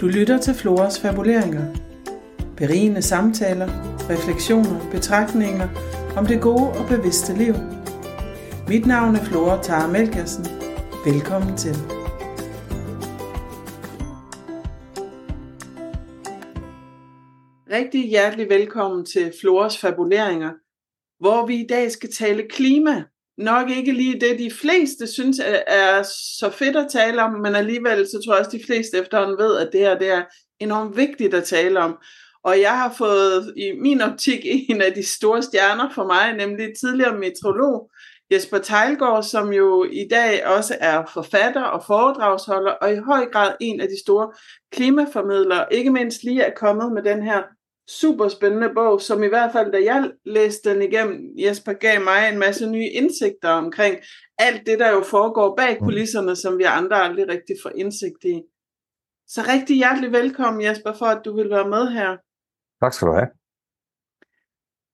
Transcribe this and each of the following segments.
Du lytter til Floras fabuleringer. Berigende samtaler, refleksioner, betragtninger om det gode og bevidste liv. Mit navn er Flora Tara Melkersen. Velkommen til. Rigtig hjertelig velkommen til Floras fabuleringer, hvor vi i dag skal tale klima. Nok ikke lige det, de fleste synes er så fedt at tale om, men alligevel så tror jeg også, de fleste efterhånden ved, at det her det er enormt vigtigt at tale om. Og jeg har fået i min optik en af de store stjerner for mig, nemlig tidligere metrolog Jesper Tejlgaard, som jo i dag også er forfatter og foredragsholder, og i høj grad en af de store klimaformidlere, ikke mindst lige er kommet med den her super spændende bog, som i hvert fald, da jeg læste den igennem, Jesper gav mig en masse nye indsigter omkring alt det, der jo foregår bag mm. kulisserne, som vi andre aldrig rigtig får indsigt i. Så rigtig hjertelig velkommen, Jesper, for at du vil være med her. Tak skal du have.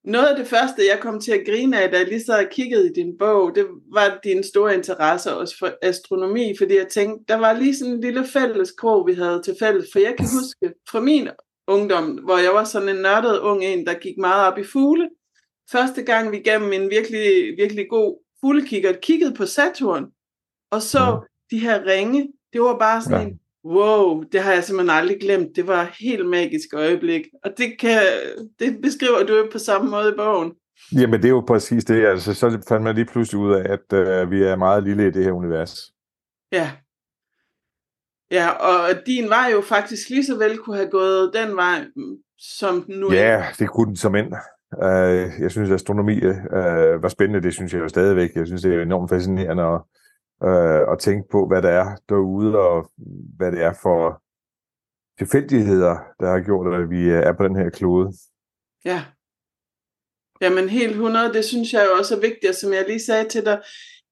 Noget af det første, jeg kom til at grine af, da jeg lige så kiggede i din bog, det var din store interesse også for astronomi, fordi jeg tænkte, der var lige sådan en lille fælles krog, vi havde til fælles, for jeg kan huske fra min ungdom, hvor jeg var sådan en nørdet ung en, der gik meget op i fugle. Første gang vi gennem en virkelig, virkelig god fuglekigger kiggede på Saturn, og så ja. de her ringe, det var bare sådan ja. en, wow, det har jeg simpelthen aldrig glemt. Det var et helt magisk øjeblik. Og det, kan, det beskriver du jo på samme måde i bogen. Jamen det er jo præcis det. Altså, så fandt man lige pludselig ud af, at øh, vi er meget lille i det her univers. Ja, Ja, og din vej jo faktisk lige så vel kunne have gået den vej, som den nu er. Ja, det kunne den som end. Uh, jeg synes, at astronomi uh, var spændende. Det synes jeg jo stadigvæk. Jeg synes, det er enormt fascinerende at, uh, at tænke på, hvad der er derude, og hvad det er for tilfældigheder, der har gjort, at vi er på den her klode. Ja. Jamen helt 100, det synes jeg jo også er vigtigt, og som jeg lige sagde til dig,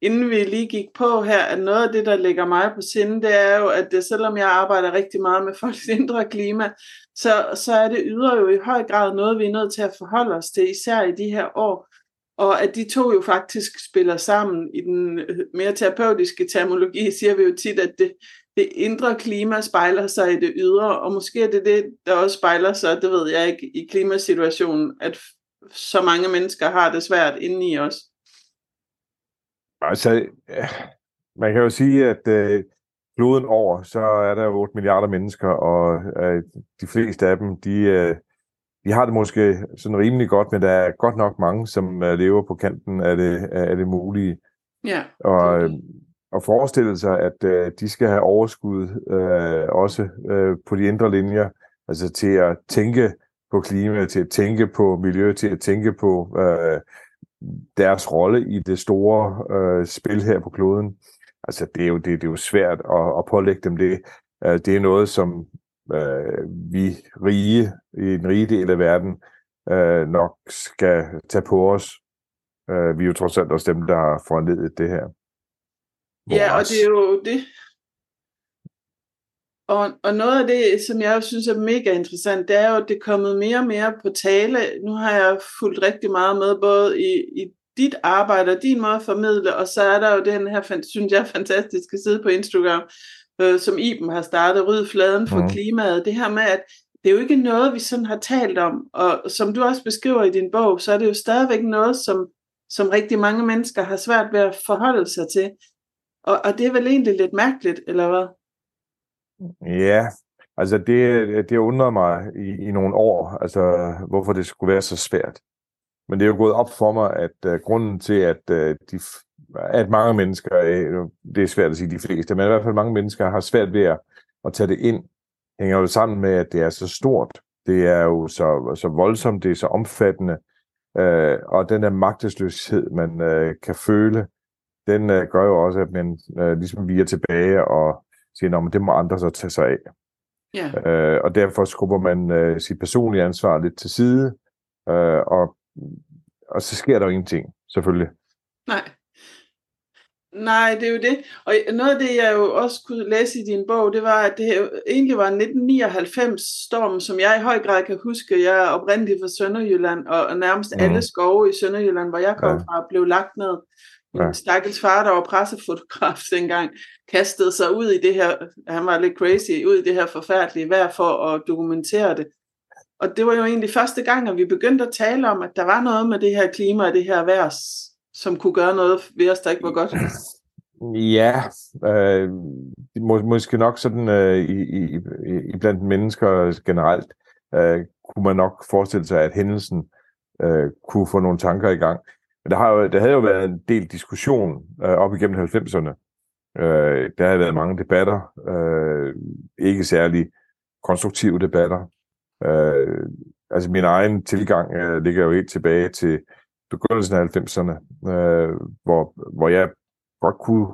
inden vi lige gik på her, at noget af det, der ligger mig på sinde, det er jo, at det, selvom jeg arbejder rigtig meget med folks indre klima, så, så er det ydre jo i høj grad noget, vi er nødt til at forholde os til, især i de her år. Og at de to jo faktisk spiller sammen. I den øh, mere terapeutiske terminologi siger vi jo tit, at det, det indre klima spejler sig i det ydre, og måske er det det, der også spejler sig, det ved jeg ikke, i klimasituationen, at så mange mennesker har det svært indeni os. Altså, man kan jo sige, at øh, kloden over, så er der jo 8 milliarder mennesker, og øh, de fleste af dem, de, øh, de har det måske sådan rimelig godt, men der er godt nok mange, som øh, lever på kanten af det, af det mulige. Ja. Og, øh, og forestille sig, at øh, de skal have overskud øh, også øh, på de indre linjer, altså til at tænke på klima, til at tænke på miljø, til at tænke på øh, deres rolle i det store øh, spil her på kloden. Altså, det er jo, det, det er jo svært at, at pålægge dem det. Øh, det er noget, som øh, vi rige, i den rige del af verden, øh, nok skal tage på os. Øh, vi er jo trods alt også dem, der har foranledet det her. Ja, og det er jo det, og, og noget af det, som jeg synes er mega interessant, det er jo, at det er kommet mere og mere på tale. Nu har jeg fulgt rigtig meget med, både i, i dit arbejde og din måde at formidle, og så er der jo den her, synes jeg, fantastiske side på Instagram, øh, som Iben har startet, Ryd fladen for mm. klimaet. Det her med, at det er jo ikke noget, vi sådan har talt om, og som du også beskriver i din bog, så er det jo stadigvæk noget, som, som rigtig mange mennesker har svært ved at forholde sig til. Og, og det er vel egentlig lidt mærkeligt, eller hvad? Ja, altså det, det undrede mig i, i nogle år, altså hvorfor det skulle være så svært. Men det er jo gået op for mig, at uh, grunden til, at, uh, de, at mange mennesker, uh, det er svært at sige de fleste, men i hvert fald mange mennesker har svært ved at, at tage det ind, hænger jo sammen med, at det er så stort. Det er jo så, så voldsomt, det er så omfattende, uh, og den der magtesløshed, man uh, kan føle, den uh, gør jo også, at man uh, ligesom viger tilbage og siger, at det må andre så tage sig af. Ja. Øh, og derfor skubber man øh, sit personlige ansvar lidt til side, øh, og, og så sker der jo ingenting, selvfølgelig. Nej. Nej, det er jo det. Og noget af det, jeg jo også kunne læse i din bog, det var, at det egentlig var 1999-storm, som jeg i høj grad kan huske. Jeg er oprindeligt fra Sønderjylland, og nærmest mm. alle skove i Sønderjylland, hvor jeg kom ja. fra, blev lagt ned Ja. Stakkels far, der var pressefotograf dengang, kastede sig ud i det her, han var lidt crazy, ud i det her forfærdelige vejr for at dokumentere det. Og det var jo egentlig første gang, at vi begyndte at tale om, at der var noget med det her klima og det her vejr, som kunne gøre noget ved os, der ikke var godt. Ja, øh, må, måske nok sådan øh, i, i, i blandt mennesker generelt, øh, kunne man nok forestille sig, at hændelsen øh, kunne få nogle tanker i gang. Men der, har jo, der havde jo været en del diskussion øh, op igennem 90'erne. Øh, der har været mange debatter, øh, ikke særlig konstruktive debatter. Øh, altså min egen tilgang øh, ligger jo helt tilbage til begyndelsen af 90'erne, øh, hvor, hvor jeg godt kunne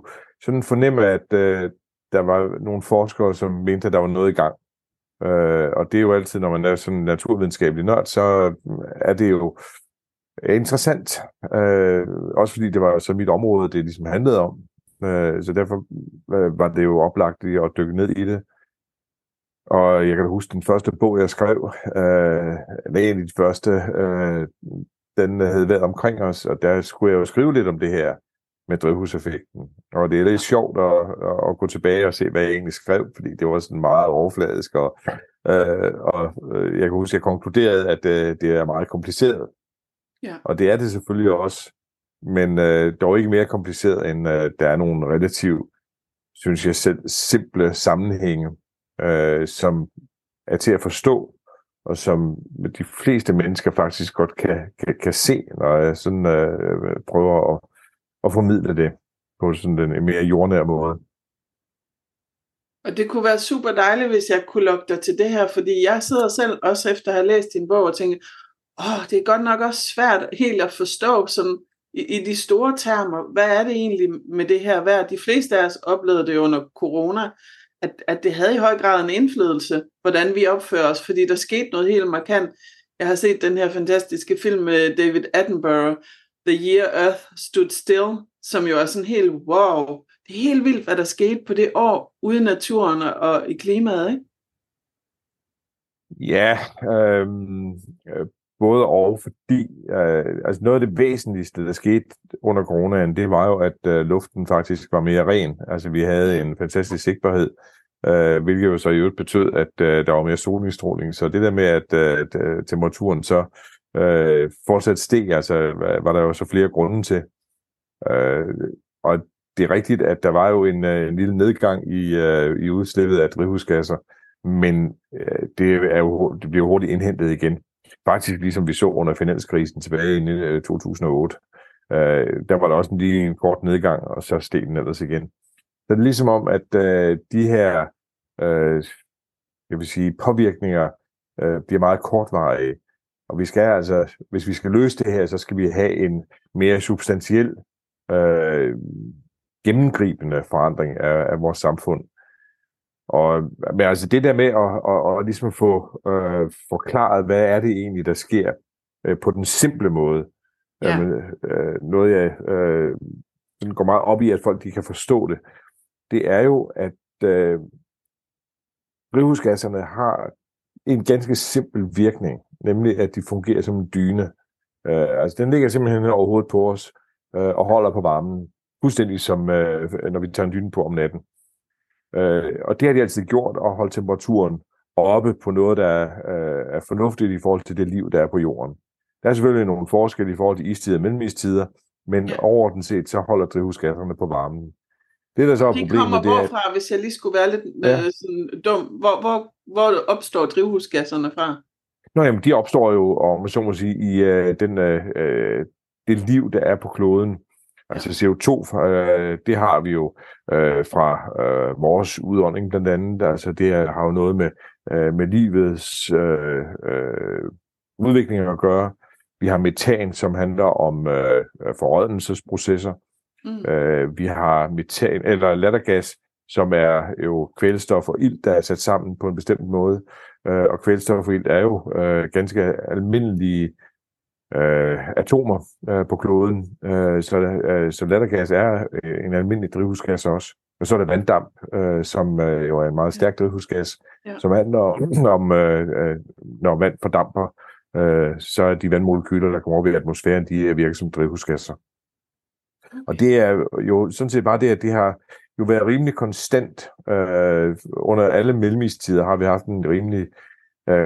sådan fornemme, at øh, der var nogle forskere, som mente, at der var noget i gang. Øh, og det er jo altid, når man er sådan naturvidenskabelig nørd, så er det jo interessant. Øh, også fordi det var så mit område, det ligesom handlede om. Øh, så derfor øh, var det jo oplagt at dykke ned i det. Og jeg kan huske den første bog, jeg skrev, øh, en af de første, øh, den havde været omkring os, og der skulle jeg jo skrive lidt om det her med drivhuseffekten. Og det er lidt sjovt at, at gå tilbage og se, hvad jeg egentlig skrev, fordi det var sådan meget overfladisk, og, øh, og øh, jeg kan huske, at jeg konkluderede, at øh, det er meget kompliceret. Ja. Og det er det selvfølgelig også, men øh, dog ikke mere kompliceret, end øh, der er nogle relativt, synes jeg selv, simple sammenhænge, øh, som er til at forstå, og som de fleste mennesker faktisk godt kan, kan, kan se, når jeg sådan øh, prøver at, at formidle det på sådan en mere jordnær måde. Og det kunne være super dejligt, hvis jeg kunne lukke dig til det her, fordi jeg sidder selv også efter at have læst din bog og tænker, åh, det er godt nok også svært helt at forstå sådan, i, i de store termer, hvad er det egentlig med det her vejr? De fleste af os oplevede det under corona, at, at det havde i høj grad en indflydelse, hvordan vi opfører os, fordi der skete noget helt markant. Jeg har set den her fantastiske film med David Attenborough, The Year Earth Stood Still, som jo er sådan helt wow. Det er helt vildt, hvad der skete på det år ude i naturen og i klimaet, ikke? Ja, øhm, øh, både og, fordi øh, altså noget af det væsentligste, der skete under coronaen, det var jo, at øh, luften faktisk var mere ren. Altså vi havde en fantastisk sigtbarhed, øh, hvilket jo så i øvrigt betød, at øh, der var mere solindstråling. Så det der med, at øh, øh temperaturen så øh, fortsat steg, altså var der jo så flere grunde til. Øh, og det er rigtigt, at der var jo en, øh, en lille nedgang i, øh, i udslippet af drivhusgasser, men øh, det, er jo, det bliver hurtigt indhentet igen. Faktisk ligesom vi så under finanskrisen tilbage i 2008. Øh, øh, der var der også en lige en kort nedgang, og så steg den ellers igen. Så det er ligesom om, at øh, de her øh, jeg vil sige, påvirkninger øh, bliver meget kortvarige. Og vi skal altså, hvis vi skal løse det her, så skal vi have en mere substantiel, øh, gennemgribende forandring af, af vores samfund. Og men altså det der med at, at, at ligesom få øh, forklaret, hvad er det egentlig, der sker øh, på den simple måde. Ja. Jamen, øh, noget jeg øh, går meget op i, at folk de kan forstå det, det er jo, at øh, drivhusgasserne har en ganske simpel virkning, nemlig at de fungerer som en dyne. Øh, altså den ligger simpelthen over hovedet på os øh, og holder på varmen, fuldstændig som øh, når vi tager en dyne på om natten. Øh, og det har de altid gjort, at holde temperaturen oppe på noget, der er, øh, er fornuftigt i forhold til det liv, der er på jorden. Der er selvfølgelig nogle forskelle i forhold til istider og mellemistider, men overordnet set, så holder drivhusgasserne på varmen. Det, der så er de problemet, kommer det er... hvorfra, hvis jeg lige skulle være lidt ja. øh, sådan dum? Hvor, hvor, hvor opstår drivhusgasserne fra? Nå, jamen, de opstår jo, om så må sige, i øh, den, øh, øh, det liv, der er på kloden. Altså CO2, øh, det har vi jo øh, fra øh, vores udånding blandt andet. Altså det har jo noget med, øh, med livets øh, øh, udvikling at gøre. Vi har metan, som handler om øh, forrådnelsesprocesser. Mm. Øh, vi har metan, eller lattergas, som er jo kvælstof og ilt, der er sat sammen på en bestemt måde. Øh, og kvælstof og ilt er jo øh, ganske almindelige øh, atomer øh, på kloden. Øh, så, øh, så lattergas er øh, en almindelig drivhusgas også. Og så er der vanddamp, øh, som øh, jo er en meget stærk drivhusgas, ja. som handler om, øh, øh, når vand fordamper, øh, så er de vandmolekyler, der kommer over i atmosfæren, de virker som drivhusgasser. Og det er jo sådan set bare det, at det har jo været rimelig konstant. Øh, under alle mellemisttider har vi haft en rimelig øh,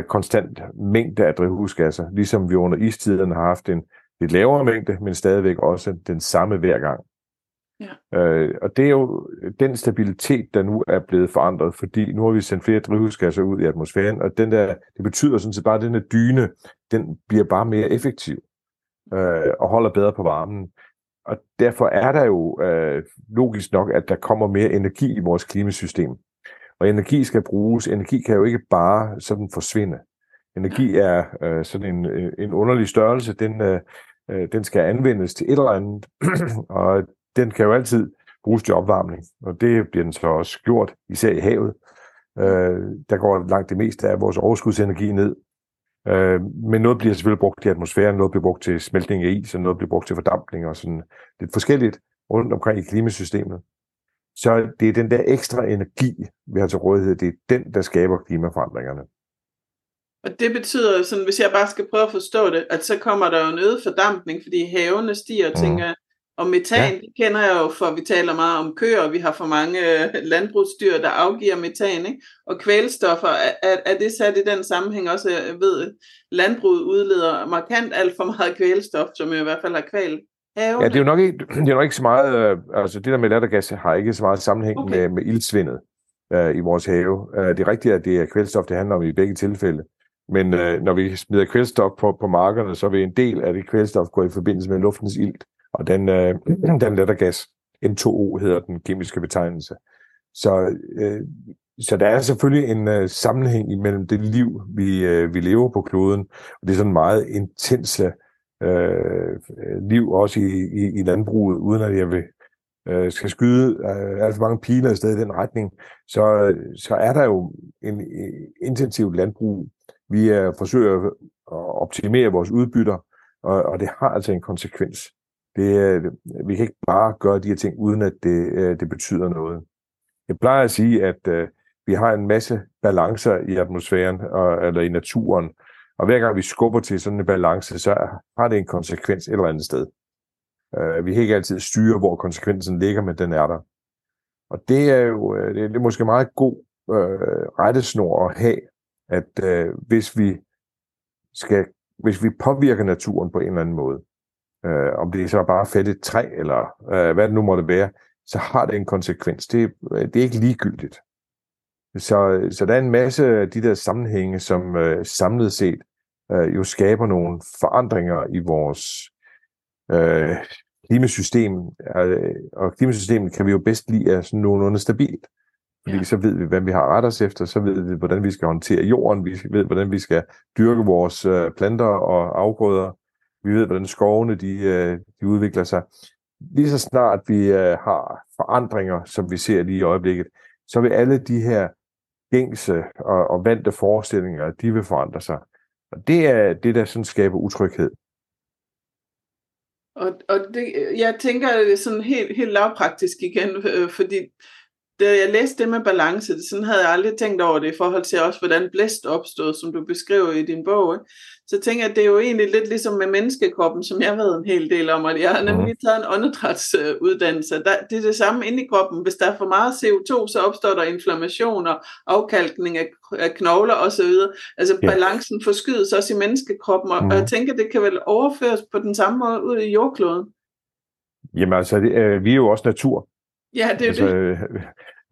konstant mængde af drivhusgasser, ligesom vi under istiderne har haft en lidt lavere mængde, men stadigvæk også den samme hver gang. Ja. Øh, og det er jo den stabilitet, der nu er blevet forandret, fordi nu har vi sendt flere drivhusgasser ud i atmosfæren, og den der, det betyder sådan set bare, at den her dyne, den bliver bare mere effektiv øh, og holder bedre på varmen. Og derfor er der jo øh, logisk nok, at der kommer mere energi i vores klimasystem. Og energi skal bruges. Energi kan jo ikke bare sådan forsvinde. Energi er øh, sådan en, øh, en underlig størrelse. Den, øh, øh, den skal anvendes til et eller andet. og den kan jo altid bruges til opvarmning. Og det bliver den så også gjort, især i havet. Øh, der går langt det meste af vores overskudsenergi ned. Øh, men noget bliver selvfølgelig brugt i atmosfæren, noget bliver brugt til smeltning af is, og noget bliver brugt til fordampning og sådan lidt forskelligt rundt omkring i klimasystemet. Så det er den der ekstra energi, vi har til rådighed, det er den, der skaber klimaforandringerne. Og det betyder, sådan, hvis jeg bare skal prøve at forstå det, at så kommer der jo en øget fordampning, fordi havene stiger, mm. tænker og metan, ja. det kender jeg jo, for vi taler meget om køer, og vi har for mange øh, landbrugsdyr, der afgiver metan, ikke? Og kvælstoffer, er, er det sat i den sammenhæng også, jeg ved, landbruget udleder markant alt for meget kvælstof, som i hvert fald har kvæl. Ja, det er jo nok ikke, det er nok ikke så meget, øh, altså det der med lattergas har ikke så meget sammenhæng okay. med, med ildsvindet øh, i vores have. Uh, det er rigtigt, at det er kvælstof, det handler om i begge tilfælde. Men øh, når vi smider kvælstof på, på markerne, så vil en del af det kvælstof gå i forbindelse med luftens ilt. Og den, øh, den lattergas, N2O hedder den kemiske betegnelse. Så, øh, så der er selvfølgelig en øh, sammenhæng imellem det liv, vi, øh, vi lever på kloden, og det er sådan meget intense Øh, øh, liv også i, i, i landbruget, uden at jeg vil øh, skal skyde øh, alt for mange piler i stedet i den retning, så, så er der jo en, en intensiv landbrug. Vi er, forsøger at optimere vores udbytter, og, og det har altså en konsekvens. Det, øh, vi kan ikke bare gøre de her ting, uden at det, øh, det betyder noget. Jeg plejer at sige, at øh, vi har en masse balancer i atmosfæren og, eller i naturen, og hver gang vi skubber til sådan en balance, så har det en konsekvens et eller andet sted. Uh, vi kan ikke altid styre, hvor konsekvensen ligger, men den er der. Og det er jo øh, det er, måske meget god øh, rettesnor at have, at øh, hvis vi skal, hvis vi påvirker naturen på en eller anden måde, øh, om det så er bare fedt et træ, eller øh, hvad det nu måtte være, så har det en konsekvens. Det, øh, det er ikke ligegyldigt. Så, så der er en masse af de der sammenhænge, som øh, samlet set øh, jo skaber nogle forandringer i vores øh, klimasystem. Øh, og klimasystemet kan vi jo bedst lide er sådan nogenlunde stabilt. Fordi ja. så ved vi, hvad vi har ret os efter, så ved vi, hvordan vi skal håndtere jorden, vi ved, hvordan vi skal dyrke vores øh, planter og afgrøder, vi ved, hvordan skovene de, øh, de udvikler sig. Lige så snart vi øh, har forandringer, som vi ser lige i øjeblikket, så vil alle de her gængse og, og vante forestillinger, de vil forandre sig. Og det er det, der sådan skaber utryghed. Og, og det, jeg tænker det sådan helt, helt lavpraktisk igen, øh, fordi da jeg læste det med balance, sådan havde jeg aldrig tænkt over det i forhold til også, hvordan blæst opstod, som du beskriver i din bog. Ikke? Så tænker jeg, at det er jo egentlig lidt ligesom med menneskekroppen, som jeg ved en hel del om, og jeg har nemlig mm. taget en åndedrætsuddannelse. Der, det er det samme inde i kroppen. Hvis der er for meget CO2, så opstår der inflammation og afkalkning af, af knogler osv. Altså ja. balancen forskydes også i menneskekroppen, og, mm. og jeg tænker, det kan vel overføres på den samme måde ud i jordkloden. Jamen altså, det, øh, vi er jo også natur. Ja, det er altså, det. Øh,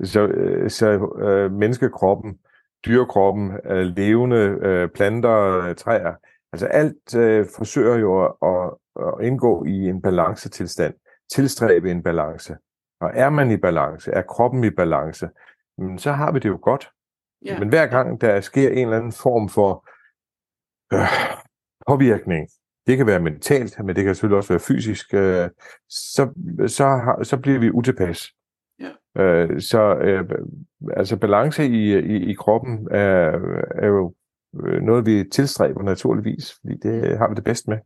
så, øh, så øh, menneskekroppen, dyrekroppen, øh, levende øh, planter, øh, træer, altså alt øh, forsøger jo at, at indgå i en balancetilstand, tilstræbe en balance. Og er man i balance, er kroppen i balance, så har vi det jo godt. Ja. Men hver gang der sker en eller anden form for øh, påvirkning, det kan være mentalt, men det kan selvfølgelig også være fysisk, øh, så, så, har, så bliver vi utilpas. Ja. Øh, så øh, altså balance i, i, i kroppen er, er jo noget, vi tilstræber naturligvis, fordi det har vi det bedst med.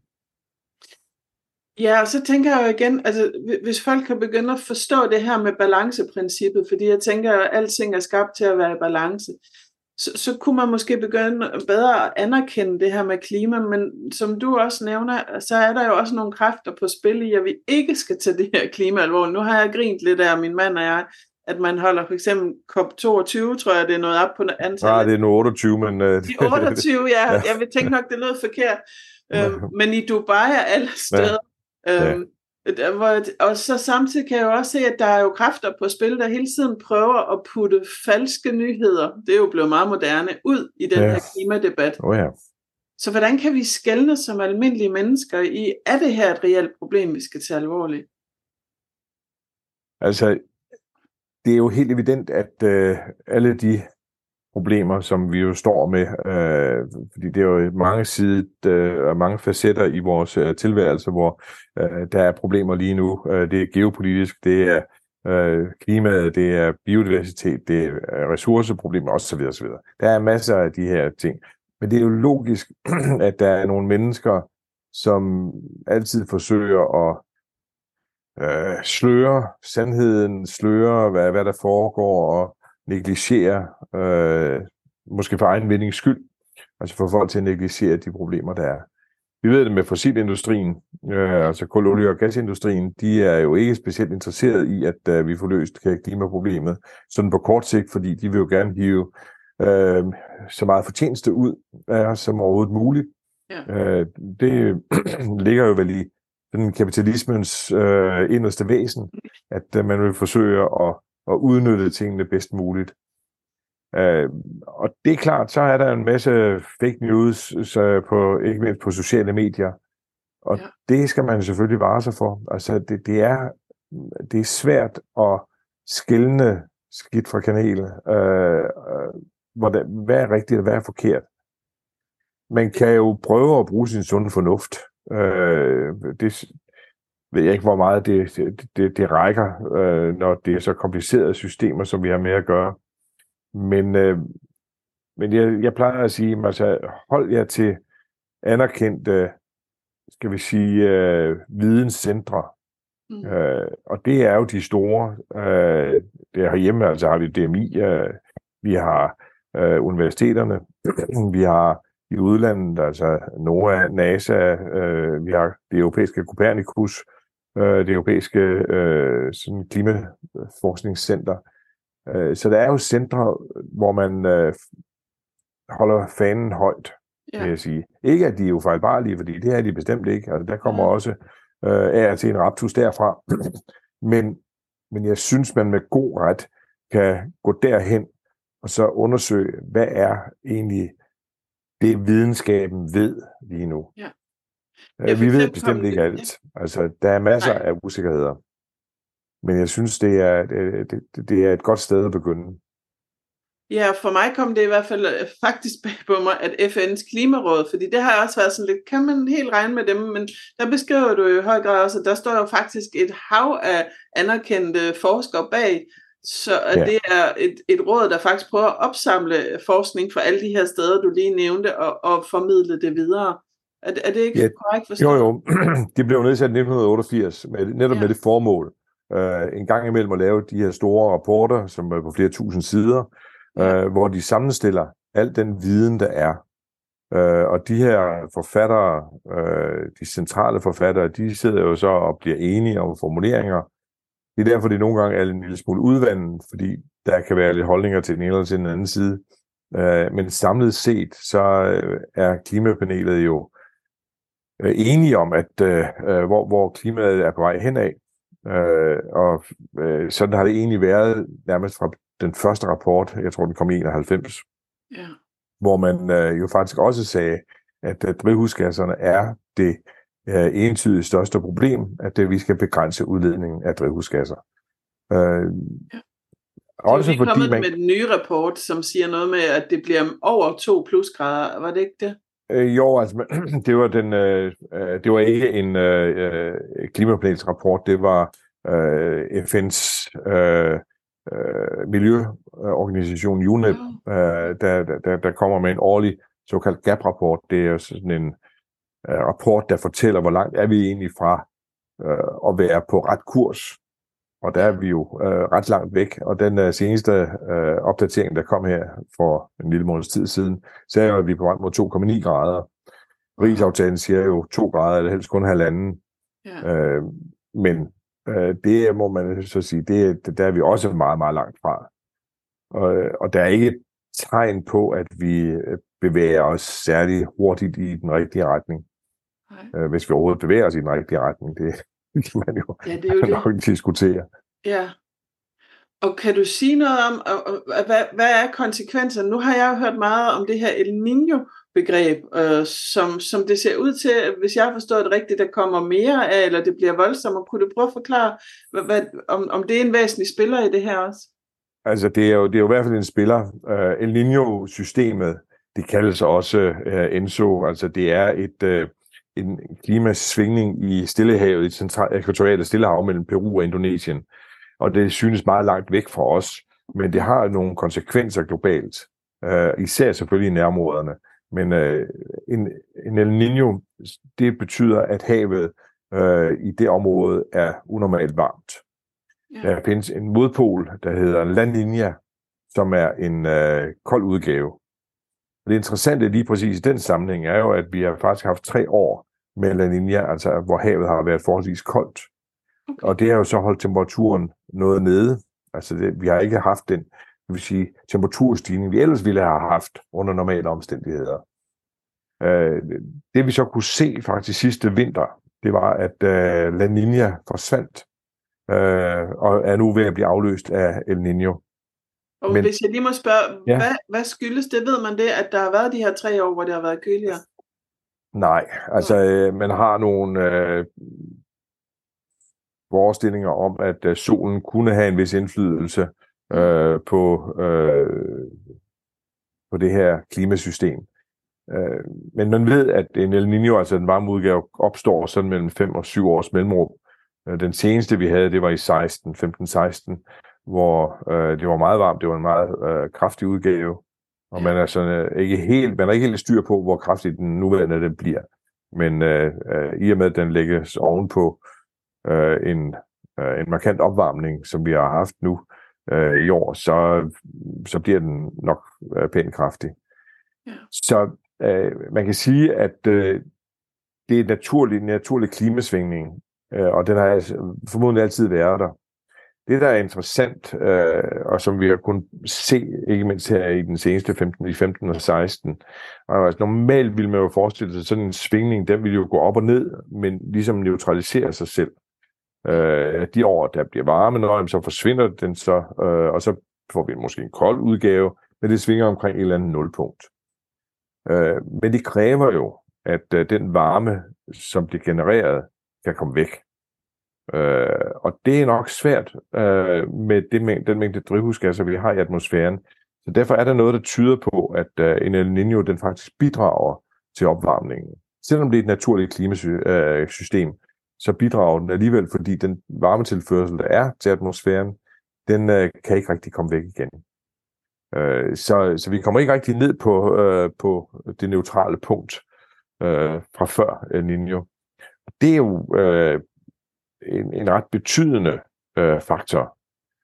Ja, og så tænker jeg jo igen, altså hvis folk kan begynde at forstå det her med balanceprincippet, fordi jeg tænker, at alting er skabt til at være i balance, så, så kunne man måske begynde bedre at anerkende det her med klima, men som du også nævner, så er der jo også nogle kræfter på spil i, at vi ikke skal tage det her klima alvorligt. Nu har jeg grint lidt af min mand og jeg, at man holder for eksempel COP22, tror jeg, det er noget op på antallet. Nej, det er nu 28, men... Uh... De 28, ja. Jeg vil tænke nok, det lød forkert. Øhm, men i Dubai er alle steder. Ja. Øhm, hvor, og så samtidig kan jeg jo også se, at der er jo kræfter på spil, der hele tiden prøver at putte falske nyheder, det er jo blevet meget moderne, ud i den ja. her klimadebat. Oh, ja. Så hvordan kan vi skælne som almindelige mennesker i, er det her et reelt problem, vi skal tage alvorligt? Altså, det er jo helt evident, at øh, alle de problemer, som vi jo står med, øh, fordi det er jo mange sider øh, og mange facetter i vores øh, tilværelse, hvor øh, der er problemer lige nu. Øh, det er geopolitisk, det er øh, klimaet, det er biodiversitet, det er ressourceproblemer osv. osv. Der er masser af de her ting. Men det er jo logisk, at der er nogle mennesker, som altid forsøger at øh, sløre sandheden, sløre, hvad, hvad der foregår, og negligere, øh, måske for egen vindings skyld, altså for folk til at negligere de problemer, der er. Vi ved det med fossilindustrien, øh, altså kul, olie og gasindustrien, de er jo ikke specielt interesseret i, at øh, vi får løst klimaproblemet sådan på kort sigt, fordi de vil jo gerne hive øh, så meget fortjeneste ud af os som overhovedet muligt. Ja. Øh, det ligger jo vel i den kapitalismens øh, inderste væsen, at øh, man vil forsøge at, at udnytte tingene bedst muligt. Øh, og det er klart, så er der en masse fake news, så på, ikke mindst på sociale medier, og ja. det skal man selvfølgelig vare sig for. Altså, det, det, er, det er svært at skille skidt fra kanel. Øh, øh, hvordan, hvad er rigtigt og hvad er forkert? Man kan jo prøve at bruge sin sunde fornuft. Øh, det ved jeg ikke, hvor meget det, det, det rækker, øh, når det er så komplicerede systemer, som vi har med at gøre. Men, øh, men jeg, jeg plejer at sige, altså, hold jer til anerkendte, skal vi sige, øh, videnscentre. Mm. Øh, og det er jo de store. Øh, det herhjemme altså har vi DMI, øh, vi har øh, universiteterne, vi har i udlandet, altså NOAA, NASA, øh, vi har det europæiske Copernicus, øh, det europæiske øh, sådan klimaforskningscenter. Øh, så der er jo centre, hvor man øh, holder fanen højt, ja. vil jeg sige. Ikke at de er jo fejlbarlige, fordi det er de bestemt ikke. Altså, der kommer ja. også øh, af til en raptus derfra. men, men jeg synes, man med god ret kan gå derhen og så undersøge, hvad er egentlig det, videnskaben ved lige nu. Ja. Ja, vi ved bestemt ikke alt. Altså, der er masser Nej. af usikkerheder. Men jeg synes, det er, det, det, det er et godt sted at begynde. Ja, for mig kom det i hvert fald øh, faktisk bag på mig, at FN's klimaråd, fordi det har også været sådan lidt, kan man helt regne med dem, men der beskriver du i høj grad også, at der står jo faktisk et hav af anerkendte forskere bag, så ja. det er et, et råd, der faktisk prøver at opsamle forskning fra alle de her steder, du lige nævnte, og, og formidle det videre. Er, er det ikke ja, korrekt forstået? Jo, jo. Det blev nedsat i 1988, med, netop ja. med det formål. Uh, en gang imellem at lave de her store rapporter, som er på flere tusind sider, uh, hvor de sammenstiller al den viden, der er. Uh, og de her forfattere, uh, de centrale forfattere, de sidder jo så og bliver enige om formuleringer. Det er derfor, det nogle gange er en lille smule udvandet, fordi der kan være lidt holdninger til den ene eller til den anden side. Uh, men samlet set, så er klimapanelet jo øh, enige om, at øh, øh, hvor, hvor klimaet er på vej henad. Øh, og øh, sådan har det egentlig været nærmest fra den første rapport, jeg tror den kom i 91, ja. hvor man øh, jo faktisk også sagde, at øh, drivhusgasserne er det øh, entydigt største problem, at det, vi skal begrænse udledningen af drivhusgasser. Øh, ja. Også er kommet man... med den nye rapport, som siger noget med, at det bliver over 2 plusgrader. Var det ikke det? Øh, jo, altså, det var, den, øh, øh, det var ikke en øh, øh klimaplansrapport, det var øh, FN's øh, øh, miljøorganisation UNEP, øh, der, der, der kommer med en årlig såkaldt GAP-rapport. Det er sådan en øh, rapport, der fortæller, hvor langt er vi egentlig fra øh, at være på ret kurs. Og der er vi jo øh, ret langt væk, og den øh, seneste øh, opdatering, der kom her for en lille måneds tid siden, sagde jo, at vi er på vej mod 2,9 grader. Rigsaftalen siger jo 2 grader, eller helst kun halvanden. Ja. Øh, men øh, det må man så sige, det, der er vi også meget, meget langt fra. Og, og der er ikke tegn på, at vi øh, bevæger os særlig hurtigt i den rigtige retning. Nej. Øh, hvis vi overhovedet bevæger os i den rigtige retning, det kan man jo, ja, det er jo det. nok diskutere. Ja. Og kan du sige noget om, hvad, hvad er konsekvenserne? Nu har jeg jo hørt meget om det her El Niño-begreb, øh, som, som det ser ud til, hvis jeg har forstået det rigtigt, der kommer mere af, eller det bliver voldsommere. Kunne du prøve at forklare, hvad, hvad, om, om det er en væsentlig spiller i det her også? Altså, det er jo, det er jo i hvert fald en spiller. Uh, El Niño-systemet, det kaldes også uh, ENSO, altså det er et, uh, en klimasvingning i Stillehavet, i det ekvatoriale Stillehav mellem Peru og Indonesien. Og det synes meget langt væk fra os, men det har nogle konsekvenser globalt, uh, især selvfølgelig i nærområderne. Men uh, en, en El Niño, det betyder, at havet uh, i det område er unormalt varmt. Ja. Der findes en modpol, der hedder La Niña, som er en øh, kold udgave. Og det interessante lige præcis i den sammenhæng er jo, at vi har faktisk haft tre år med La Niña, altså hvor havet har været forholdsvis koldt. Okay. Og det har jo så holdt temperaturen noget nede. Altså det, vi har ikke haft den det vil sige, temperaturstigning, vi ellers ville have haft under normale omstændigheder. Øh, det vi så kunne se faktisk sidste vinter, det var, at øh, La Niña forsvandt øh, og er nu ved at blive afløst af El Niño. Og Men, hvis jeg lige må spørge, ja. hvad, hvad skyldes det? Ved man det, at der har været de her tre år, hvor det har været køligere? Nej, altså øh, man har nogle øh, forestillinger om, at øh, solen kunne have en vis indflydelse øh, på, øh, på det her klimasystem. Øh, men man ved, at en El Niño, altså en varme udgave, opstår sådan mellem 5 og 7 års mellemrum. Øh, den seneste, vi havde, det var i 16, 15-16, hvor øh, det var meget varmt. Det var en meget øh, kraftig udgave. Og man er sådan øh, ikke helt, man er ikke helt styr på, hvor kraftig den nuværende den bliver. Men øh, øh, i og med, at den lægges ovenpå øh, en, øh, en markant opvarmning, som vi har haft nu øh, i år, så, så bliver den nok øh, pænt kraftig. Ja. Så øh, man kan sige, at øh, det er en naturlig, naturlig klimasvingning, øh, og den har altså formodentlig altid været der. Det, der er interessant, øh, og som vi har kunnet se, ikke mindst her i den seneste 15, i 15 og 16, og altså, normalt ville man jo forestille sig, sådan en svingning, den ville jo gå op og ned, men ligesom neutralisere sig selv. Øh, de år, der bliver varme, når så forsvinder den så, øh, og så får vi måske en kold udgave, men det svinger omkring et eller andet nulpunkt. Øh, men det kræver jo, at øh, den varme, som bliver genereret, kan komme væk. Øh, og det er nok svært øh, med det, den mængde drivhusgasser, vi har i atmosfæren. Så derfor er der noget, der tyder på, at øh, en El Niño den faktisk bidrager til opvarmningen. Selvom det er et naturligt klimasystem, øh, så bidrager den alligevel, fordi den varmetilførsel, der er til atmosfæren, den øh, kan ikke rigtig komme væk igen. Øh, så, så vi kommer ikke rigtig ned på, øh, på det neutrale punkt øh, fra før El Niño. Det er jo øh, en, en ret betydende øh, faktor.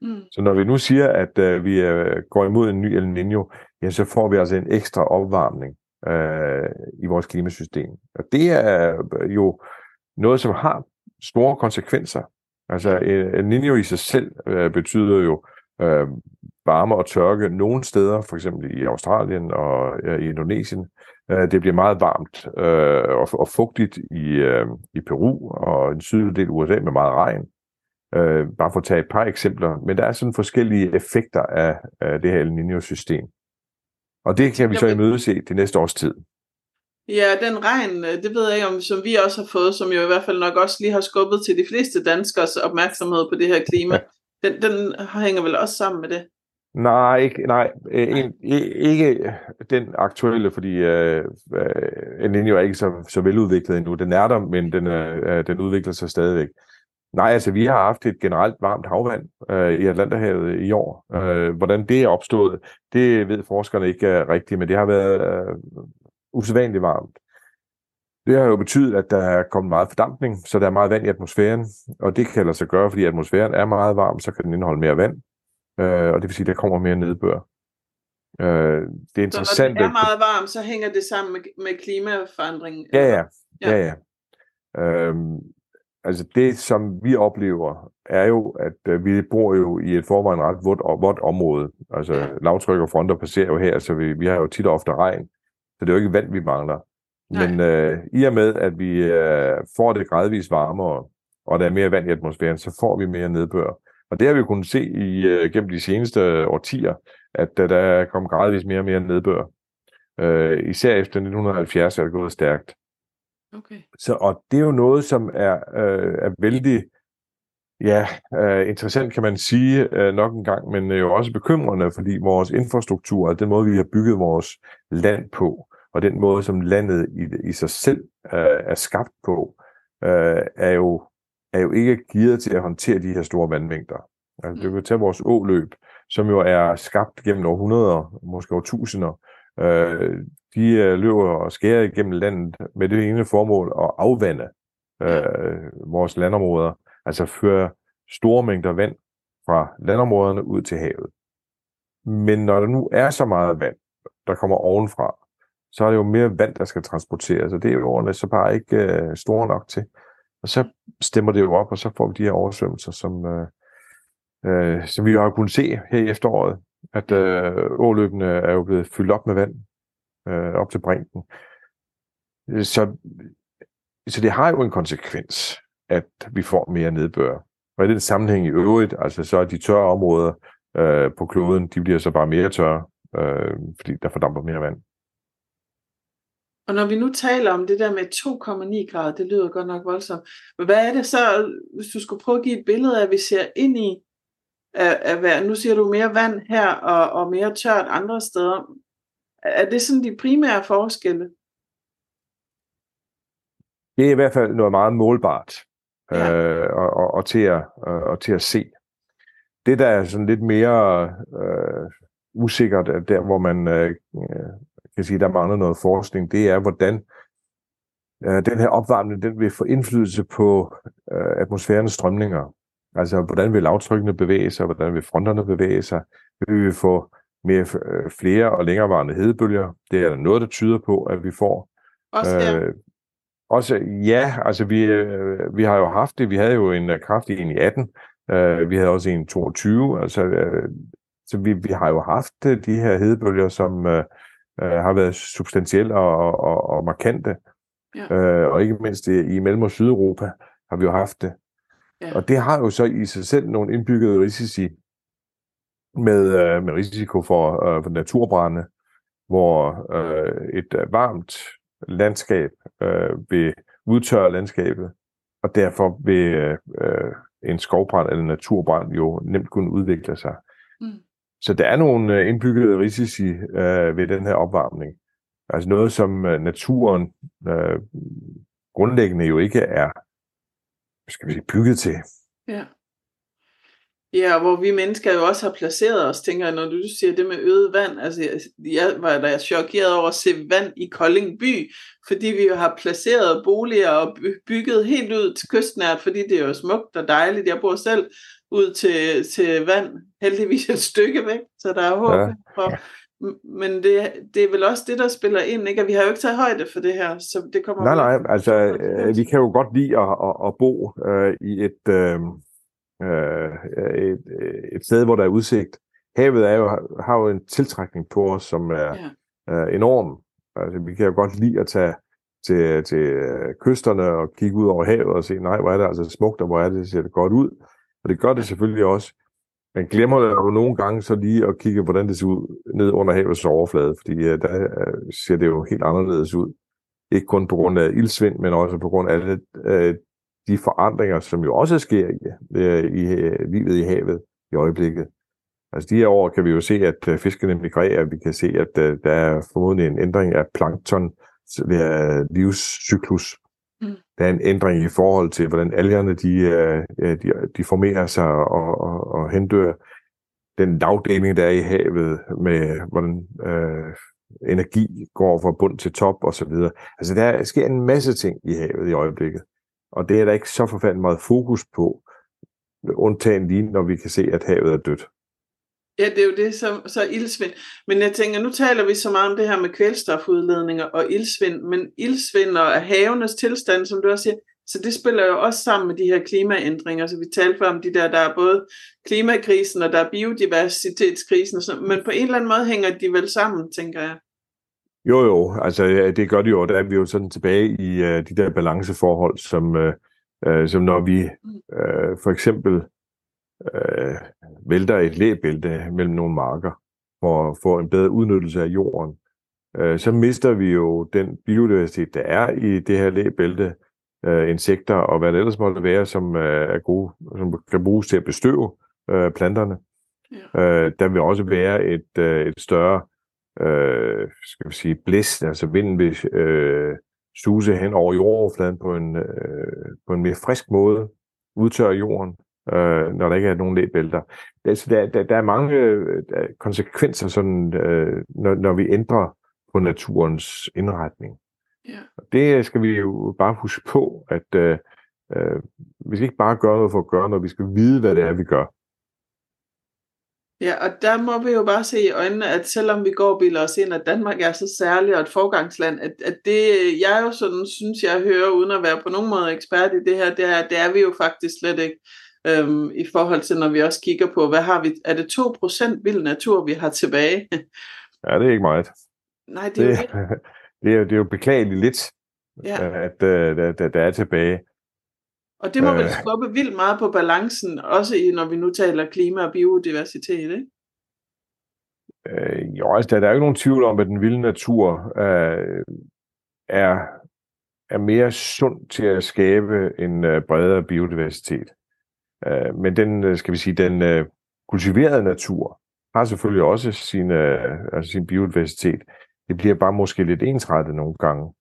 Mm. Så når vi nu siger, at øh, vi øh, går imod en ny El Niño, ja, så får vi altså en ekstra opvarmning øh, i vores klimasystem. Og det er jo noget, som har store konsekvenser. Altså El Niño i sig selv øh, betyder jo øh, varme og tørke nogle steder, for eksempel i Australien og øh, i Indonesien. Øh, det bliver meget varmt øh, og, og fugtigt i, øh, i Peru og en sydlig del af USA med meget regn. Øh, bare for at tage et par eksempler. Men der er sådan forskellige effekter af, af det her El Niño-system. Og det kan vi så imødese det næste års tid. Ja, den regn, øh, det ved jeg ikke om, som vi også har fået, som jo i hvert fald nok også lige har skubbet til de fleste danskers opmærksomhed på det her klima. Den, den hænger vel også sammen med det? Nej, ikke, nej, øh, en, ikke den aktuelle, fordi øh, øh, er jo ikke så, så veludviklet endnu. Den er der, men den, øh, øh, den udvikler sig stadigvæk. Nej, altså vi har haft et generelt varmt havvand øh, i Atlanterhavet i år. Øh, hvordan det er opstået, det ved forskerne ikke uh, rigtigt, men det har været uh, usædvanligt varmt. Det har jo betydet, at der er kommet meget fordampning, så der er meget vand i atmosfæren, og det kan lade sig gøre, fordi atmosfæren er meget varm, så kan den indeholde mere vand, øh, og det vil sige, at der kommer mere nedbør. Øh, det er interessant. Så når det er meget varmt, så hænger det sammen med, med klimaforandring? Ja, ja. ja. ja, ja. Øhm, altså det, som vi oplever, er jo, at øh, vi bor jo i et forvejen ret vådt, vådt område. Altså ja. lavtryk og fronter passerer jo her, så vi, vi har jo tit og ofte regn. Så det er jo ikke vand, vi mangler. Nej. Men øh, i og med, at vi øh, får det gradvist varmere, og der er mere vand i atmosfæren, så får vi mere nedbør. Og det har vi kunnet se i, øh, gennem de seneste årtier, at uh, der er kommet gradvist mere og mere nedbør. Øh, især efter 1970 er det gået stærkt. Okay. Så, og det er jo noget, som er, øh, er vældig ja, øh, interessant, kan man sige øh, nok en gang, men jo også bekymrende, fordi vores infrastruktur, og den måde, vi har bygget vores land på, og den måde, som landet i, i sig selv øh, er skabt på, øh, er, jo, er jo ikke gearet til at håndtere de her store vandmængder. Altså, det kan tage vores åløb, som jo er skabt gennem århundreder, måske årtusinder. Øh, de øh, løber og skærer igennem landet med det ene formål at afvande øh, vores landområder, altså føre store mængder vand fra landområderne ud til havet. Men når der nu er så meget vand, der kommer ovenfra, så er det jo mere vand, der skal transporteres, og det er jo så bare ikke øh, store nok til. Og så stemmer det jo op, og så får vi de her oversvømmelser, som, øh, øh, som vi jo har kunnet se her i efteråret, at øh, åløbene er jo blevet fyldt op med vand øh, op til brinken. Så, så det har jo en konsekvens, at vi får mere nedbør. Og i den sammenhæng i øvrigt, altså så er de tørre områder øh, på kloden, de bliver så bare mere tørre, øh, fordi der fordamper mere vand. Og når vi nu taler om det der med 2,9 grader, det lyder godt nok voldsomt. Men hvad er det så, hvis du skulle prøve at give et billede af, vi ser ind i, af, af, nu siger du mere vand her og, og mere tørt andre steder. Er det sådan de primære forskelle? Det er i hvert fald noget meget målbart ja. øh, og, og, og, til at, og, og til at se. Det, der er sådan lidt mere øh, usikkert, der hvor man øh, kan sige, der mangler noget forskning, det er, hvordan øh, den her opvarmning den vil få indflydelse på øh, atmosfærens strømninger. Altså, hvordan vil lavtrykkene bevæge sig, hvordan vil fronterne bevæge sig, vil vi få mere, øh, flere og længerevarende hedebølger. Det er der noget, der tyder på, at vi får. Også. Øh, også, ja, altså vi, øh, vi har jo haft det. Vi havde jo en kraftig en i 18. Øh, vi havde også en 22. Altså, øh, så vi, vi har jo haft de her hedebølger, som øh, øh, har været substantielle og, og, og markante. Ja. Øh, og ikke mindst i, i Mellem- og Sydeuropa har vi jo haft det. Ja. Og det har jo så i sig selv nogle indbyggede risici med, øh, med risiko for, øh, for naturbrænde, hvor øh, et øh, varmt landskab øh, vil udtørre landskabet, og derfor vil øh, en skovbrand eller naturbrand jo nemt kunne udvikle sig. Så der er nogle øh, indbyggede risici øh, ved den her opvarmning. Altså noget, som øh, naturen øh, grundlæggende jo ikke er skal vi sige, bygget til. Ja. Ja, hvor vi mennesker jo også har placeret os, tænker jeg, når du siger det med øget vand. Altså, jeg var da chokeret over at se vand i Kolding by, fordi vi jo har placeret boliger og bygget helt ud til kystnært, fordi det er jo smukt og dejligt. Jeg bor selv ud til, til vand, heldigvis et stykke væk, så der er håb ja. for, men det, det er vel også det, der spiller ind, ikke? Og vi har jo ikke taget højde for det her, så det kommer... Nej, nej, altså øh, vi kan jo godt lide at, at, at bo øh, i et, øh, øh, et, et sted, hvor der er udsigt. Havet er jo, har jo en tiltrækning på os, som er ja. øh, enorm. Altså vi kan jo godt lide at tage til, til øh, kysterne og kigge ud over havet og se, nej, hvor er det altså smukt, og hvor er det, ser det godt ud. Og det gør det selvfølgelig også. Man glemmer det jo nogle gange så lige at kigge, hvordan det ser ud ned under havets overflade, fordi uh, der uh, ser det jo helt anderledes ud. Ikke kun på grund af ildsvind, men også på grund af alle uh, de forandringer, som jo også sker i, uh, i uh, livet i havet i øjeblikket. Altså de her år kan vi jo se, at uh, fiskene migrerer. Vi kan se, at uh, der er formodentlig en ændring af plankton, ved livscyklus der er en ændring i forhold til, hvordan algerne de, øh, øh, de, de formerer sig og, og, og hendør. Den lavdeling, der er i havet, med hvordan øh, energi går fra bund til top og så videre. Altså der sker en masse ting i havet i øjeblikket, og det er der ikke så forfærdeligt meget fokus på, undtagen lige når vi kan se, at havet er dødt. Ja, det er jo det, så, så ildsvind. Men jeg tænker, nu taler vi så meget om det her med kvælstofudledninger og ildsvind, men ildsvind og havenes tilstand, som du også siger, så det spiller jo også sammen med de her klimaændringer. Så vi talte før om de der, der er både klimakrisen og der er biodiversitetskrisen, så, men på en eller anden måde hænger de vel sammen, tænker jeg. Jo, jo, altså det gør det jo, der er vi jo sådan tilbage i uh, de der balanceforhold, som, uh, uh, som når vi uh, for eksempel uh, vælter et læbælte mellem nogle marker for at få en bedre udnyttelse af jorden, uh, så mister vi jo den biodiversitet, der er i det her læbælte, uh, insekter og hvad det ellers måtte være, som uh, er gode, som kan bruges til at bestøve uh, planterne. Ja. Uh, der vil også være et, uh, et større øh, skal vi sige, blæst, altså vinden vil øh, suse hen over jordoverfladen på en, øh, på en mere frisk måde, udtørre jorden, øh, når der ikke er nogen læbælter. Altså, der, der, der er mange øh, konsekvenser, sådan, øh, når, når vi ændrer på naturens indretning. Ja. Det skal vi jo bare huske på, at øh, øh, vi skal ikke bare gøre noget for at gøre noget, vi skal vide, hvad det er, vi gør. Ja, og der må vi jo bare se i øjnene, at selvom vi går biler os ind, at Danmark er så særligt og et forgangsland, at, at det, jeg jo sådan synes, jeg hører, uden at være på nogen måde ekspert i det her, det er, det er vi jo faktisk slet ikke. Øhm, i forhold til, når vi også kigger på, hvad har vi, er det 2% vild natur, vi har tilbage? ja, det er ikke meget. Nej, det er, det, jo, det er, jo, det er jo beklageligt lidt, ja. at, at, at, at der er tilbage. Og det må øh. vel skubbe vildt meget på balancen, også i, når vi nu taler klima og biodiversitet, ikke? Øh, jo, altså der, der er jo ikke nogen tvivl om, at den vilde natur øh, er, er mere sund til at skabe en øh, bredere biodiversitet. Øh, men den, øh, skal vi sige, den øh, kultiverede natur har selvfølgelig også sin, øh, altså sin biodiversitet. Det bliver bare måske lidt ensrettet nogle gange.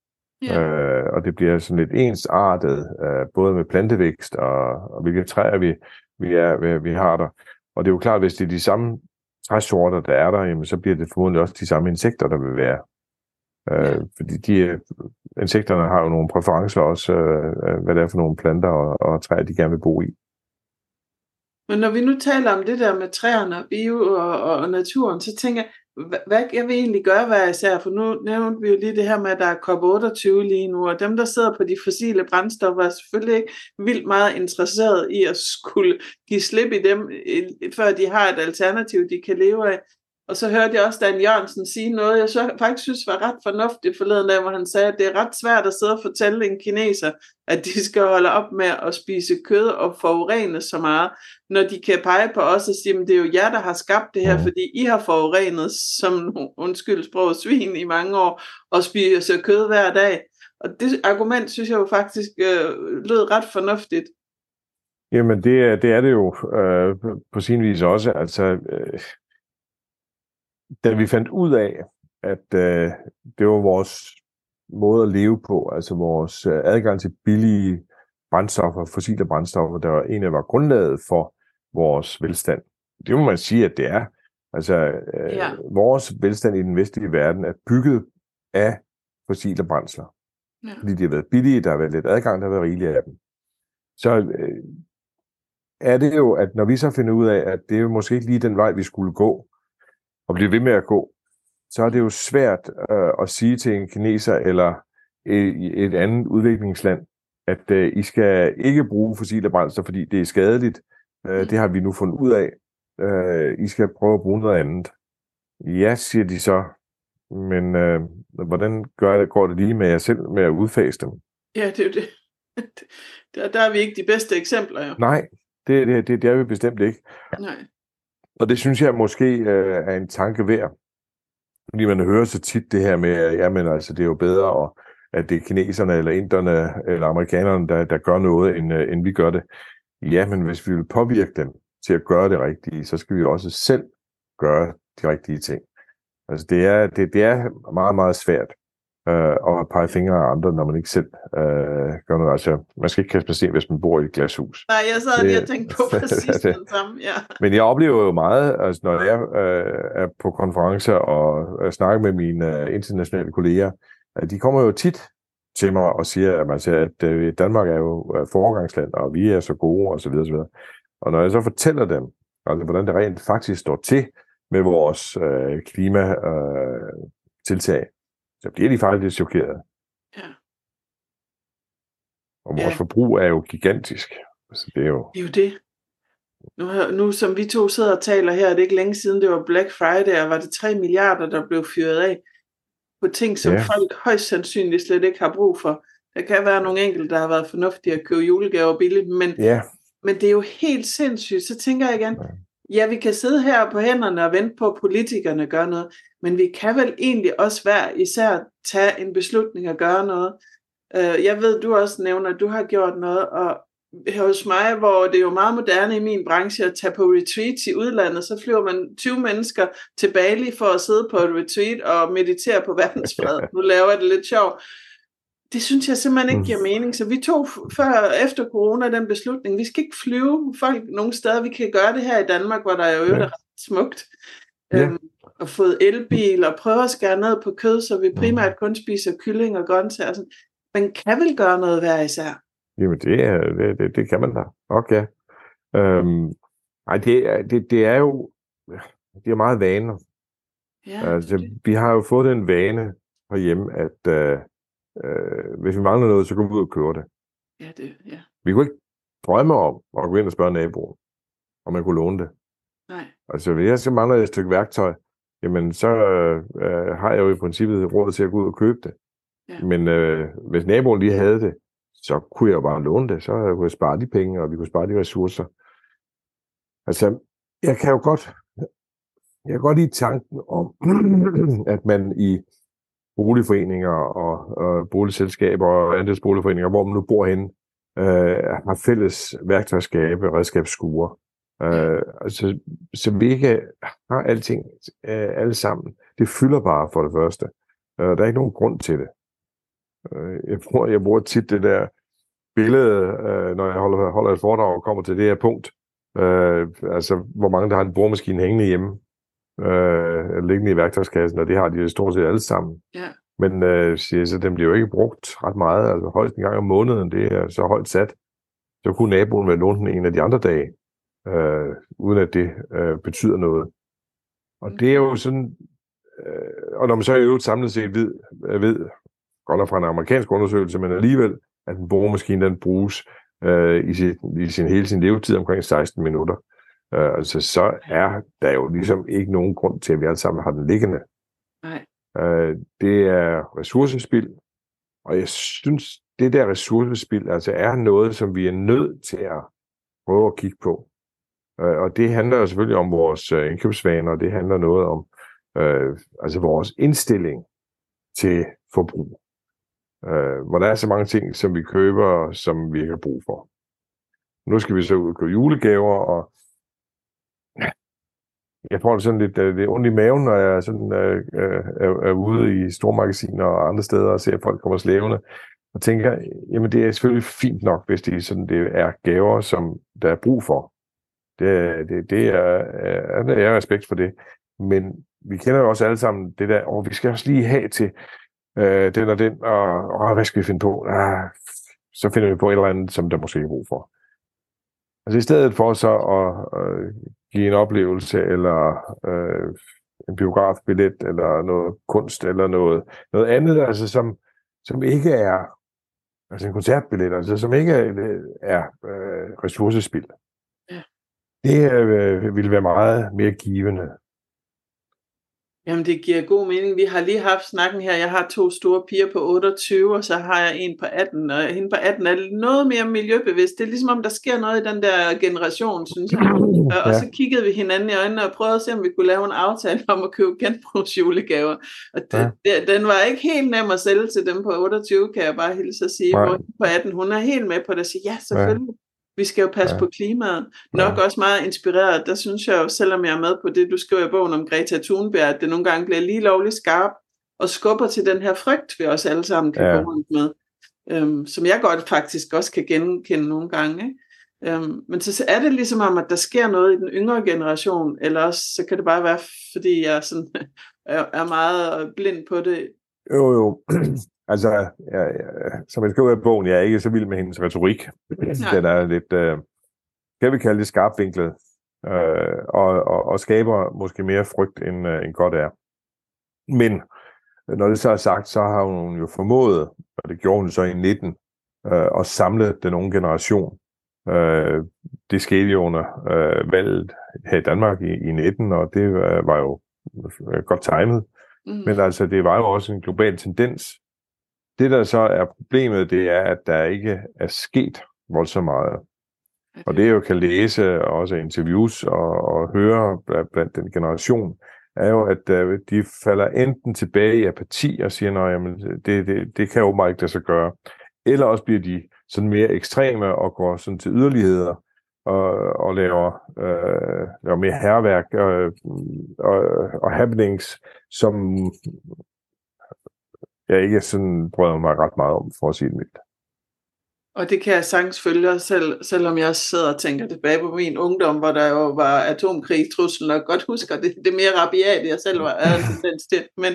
Ja. Øh, og det bliver sådan lidt ensartet, øh, både med plantevækst og, og hvilke træer vi, vi, er, vi, har der. Og det er jo klart, hvis det er de samme træsorter, der er der, jamen, så bliver det formodentlig også de samme insekter, der vil være. Øh, ja. Fordi de, insekterne har jo nogle præferencer også, øh, hvad det er for nogle planter og, og træer, de gerne vil bo i. Men når vi nu taler om det der med træerne og bio og, og, og naturen, så tænker jeg, hvad jeg vil egentlig gøre hver især, for nu nævnte vi jo lige det her med, at der er COP28 lige nu, og dem, der sidder på de fossile brændstoffer, er selvfølgelig ikke vildt meget interesseret i at skulle give slip i dem, før de har et alternativ, de kan leve af. Og så hørte jeg også Dan Jørgensen sige noget, jeg så faktisk synes var ret fornuftigt forleden dag, hvor han sagde, at det er ret svært at sidde og fortælle en kineser, at de skal holde op med at spise kød og forurene så meget, når de kan pege på os og sige, at det er jo jer, der har skabt det her, fordi I har forurenet som, undskyld sprog, svin i mange år, og spiser kød hver dag. Og det argument synes jeg jo faktisk øh, lød ret fornuftigt. Jamen det, det er det jo øh, på sin vis også. Altså, øh, da vi fandt ud af, at øh, det var vores måde at leve på, altså vores øh, adgang til billige brændstoffer, fossile brændstoffer, der var en af var grundlaget for vores velstand. Det må man sige, at det er. Altså, øh, ja. vores velstand i den vestlige verden er bygget af fossile brændsler. Ja. Fordi de har været billige, der har været lidt adgang, der har været rigeligt af dem. Så øh, er det jo, at når vi så finder ud af, at det er jo måske ikke lige den vej, vi skulle gå, og blive ved med at gå, så er det jo svært øh, at sige til en kineser eller et, et andet udviklingsland, at øh, I skal ikke bruge fossile brændster, fordi det er skadeligt. Øh, det har vi nu fundet ud af. Øh, I skal prøve at bruge noget andet. Ja, siger de så. Men øh, hvordan gør det, går det lige med jer selv med at udfase dem? Ja, det er jo det. Der, der er vi ikke de bedste eksempler, jo. Nej, det, det, det, det er vi bestemt ikke. Nej. Og det synes jeg måske øh, er en tanke værd. Fordi man hører så tit det her med, at jamen, altså, det er jo bedre, at, at det er kineserne eller inderne eller amerikanerne, der, der gør noget, end, øh, end vi gør det. Ja, men hvis vi vil påvirke dem til at gøre det rigtige, så skal vi også selv gøre de rigtige ting. Altså det er, det, det er meget, meget svært øh, og pege fingre af andre, når man ikke selv øh, gør noget. Altså, man skal ikke kaste med sten, hvis man bor i et glashus. Nej, jeg sad lige og tænkte på præcis det. den samme, ja. Men jeg oplever jo meget, altså, når jeg øh, er på konferencer og øh, snakker med mine øh, internationale kolleger, at de kommer jo tit til mig og siger, at, man siger, at øh, Danmark er jo øh, foregangsland, og vi er så gode, og så videre, og så videre. Og når jeg så fortæller dem, altså, hvordan det rent faktisk står til med vores øh, klimatiltag, øh, så bliver de faktisk lidt chokeret. Ja. Og vores ja. forbrug er jo gigantisk. Altså, det er jo... Det er jo det. Nu, nu som vi to sidder og taler her, er det ikke længe siden, det var Black Friday, og var det 3 milliarder, der blev fyret af på ting, som ja. folk højst sandsynligt slet ikke har brug for. Der kan være nogle enkelte, der har været fornuftige at købe julegaver billigt, men, ja. men det er jo helt sindssygt. Så tænker jeg igen, ja, vi kan sidde her på hænderne og vente på, at politikerne gør noget, men vi kan vel egentlig også hver især tage en beslutning og gøre noget. Øh, jeg ved, du også nævner, at du har gjort noget, og hos mig, hvor det er jo meget moderne i min branche at tage på retreats i udlandet, så flyver man 20 mennesker til Bali for at sidde på et retreat og meditere på verdensfred. Nu laver jeg det lidt sjovt. Det synes jeg simpelthen ikke giver mening. Så vi tog før efter corona den beslutning, vi skal ikke flyve folk nogen steder. Vi kan gøre det her i Danmark, hvor der er jo ja. ret smukt. Ja. Øhm, og fået elbil og prøve at skære ned på kød, så vi primært kun spiser kylling og grøntsager. Man kan vel gøre noget hver især. Jamen, det, er, det, det, det kan man da. Okay. Øhm, ej, det, er, det, det er jo det er meget vaner. Ja, altså, vi har jo fået den vane herhjemme, at øh, øh, hvis vi mangler noget, så går vi ud og køber det. Ja, det, ja. Vi kunne ikke drømme om at gå ind og spørge naboen, om man kunne låne det. Nej. Altså, hvis jeg så mangler et stykke værktøj, jamen så øh, har jeg jo i princippet råd til at gå ud og købe det. Ja. Men øh, hvis naboen lige havde det, så kunne jeg jo bare låne det, så kunne jeg spare de penge, og vi kunne spare de ressourcer. Altså, jeg kan jo godt, jeg kan godt lide tanken om, at man i boligforeninger og, og boligselskaber og andelsboligforeninger, hvor man nu bor henne, øh, har fælles værktøjskabe redskabsskure. Øh, altså, så vi ikke har alting øh, alle sammen. Det fylder bare for det første. Øh, der er ikke nogen grund til det. Øh, jeg, bruger, jeg bruger tit det der billede, øh, når jeg holder, holder et foredrag og kommer til det her punkt. Øh, altså, hvor mange der har en boremaskine hængende hjemme, øh, liggende i værktøjskassen, og det har de stort set alle sammen. Ja. Men øh, siger så, den bliver jo ikke brugt ret meget, altså højst en gang om måneden, det er så højt sat. Så kunne naboen være lånt den en af de andre dage, øh, uden at det øh, betyder noget. Og det er jo sådan, øh, og når man så i øvrigt samlet set ved, ved godt fra en amerikansk undersøgelse, men alligevel, at en boremaskine den bruges øh, i, sin, i sin hele sin levetid omkring 16 minutter. Øh, altså, så er der jo ligesom ikke nogen grund til, at vi alle sammen har den liggende. Nej. Øh, det er ressourcespil, og jeg synes, det der ressourcespil altså er noget, som vi er nødt til at prøve at kigge på. Øh, og det handler jo selvfølgelig om vores øh, indkøbsvaner, og det handler noget om øh, altså vores indstilling til forbrug øh, hvor der er så mange ting, som vi køber, som vi ikke har brug for. Nu skal vi så ud og købe julegaver, og jeg får det sådan lidt øh, det er ondt i maven, når jeg sådan, øh, øh, er, er ude i stormagasiner og andre steder og ser, at folk kommer slævende, og tænker, jamen det er selvfølgelig fint nok, hvis det, sådan, det er gaver, som der er brug for. Det, det, det er, øh, er, er, er respekt for det. Men vi kender jo også alle sammen det der, og vi skal også lige have til, øh, den og den, og, åh, hvad skal vi finde på? Ah, så finder vi på et eller andet, som der måske er brug for. Altså i stedet for så at øh, give en oplevelse, eller øh, en biografbillet, eller noget kunst, eller noget, noget andet, altså som, som ikke er altså en koncertbillet, altså som ikke er, er øh, ressourcespil. Ja. Det øh, ville være meget mere givende. Jamen, det giver god mening. Vi har lige haft snakken her. Jeg har to store piger på 28, og så har jeg en på 18. Og hende på 18 er noget mere miljøbevidst. Det er ligesom om, der sker noget i den der generation, synes jeg. Og, og så kiggede vi hinanden i øjnene og prøvede at se, om vi kunne lave en aftale om at købe genbrugsjulegaver. Og det, ja. den var ikke helt nem at sælge til dem på 28, kan jeg bare hilse at sige. Hvor på 18, hun er helt med på det og siger, ja, selvfølgelig. Vi skal jo passe ja. på klimaet. Nok ja. også meget inspireret. Der synes jeg jo, selvom jeg er med på det, du skriver i bogen om Greta Thunberg, at det nogle gange bliver lige lovligt skarpt og skubber til den her frygt, vi også alle sammen kan ja. gå rundt med, øhm, som jeg godt faktisk også kan genkende nogle gange. Ikke? Øhm, men så er det ligesom om, at der sker noget i den yngre generation, eller også så kan det bare være, fordi jeg sådan, er, er meget blind på det. Jo, jo. Altså, jeg, jeg, som jeg skriver i bogen, jeg er ikke så vild med hendes retorik. Den er lidt, øh, kan vi kalde det skarpvinklet, øh, og, og, og skaber måske mere frygt, end, øh, end godt er. Men når det så er sagt, så har hun jo formået, og det gjorde hun så i 19, øh, at samle den unge generation. Øh, det skete jo under øh, valget her i Danmark i, i 19, og det øh, var jo øh, godt timet. Mm. Men altså, det var jo også en global tendens. Det, der så er problemet, det er, at der ikke er sket voldsomt meget. Og det, jeg jo kan læse, og også interviews og, og høre blandt den generation, er jo, at uh, de falder enten tilbage i apati og siger, at det, det, det kan jo meget ikke lade sig gøre. Eller også bliver de sådan mere ekstreme og går sådan til yderligheder og, og laver, øh, laver mere herværk øh, og, og happenings, som jeg ikke sådan bryder mig ret meget om, for at sige det mildt. Og det kan jeg sagtens følge, selv, selvom jeg sidder og tænker tilbage på min ungdom, hvor der jo var atomkrigstruslen, og godt husker det, det mere rabiat, jeg selv var tendens til. Men,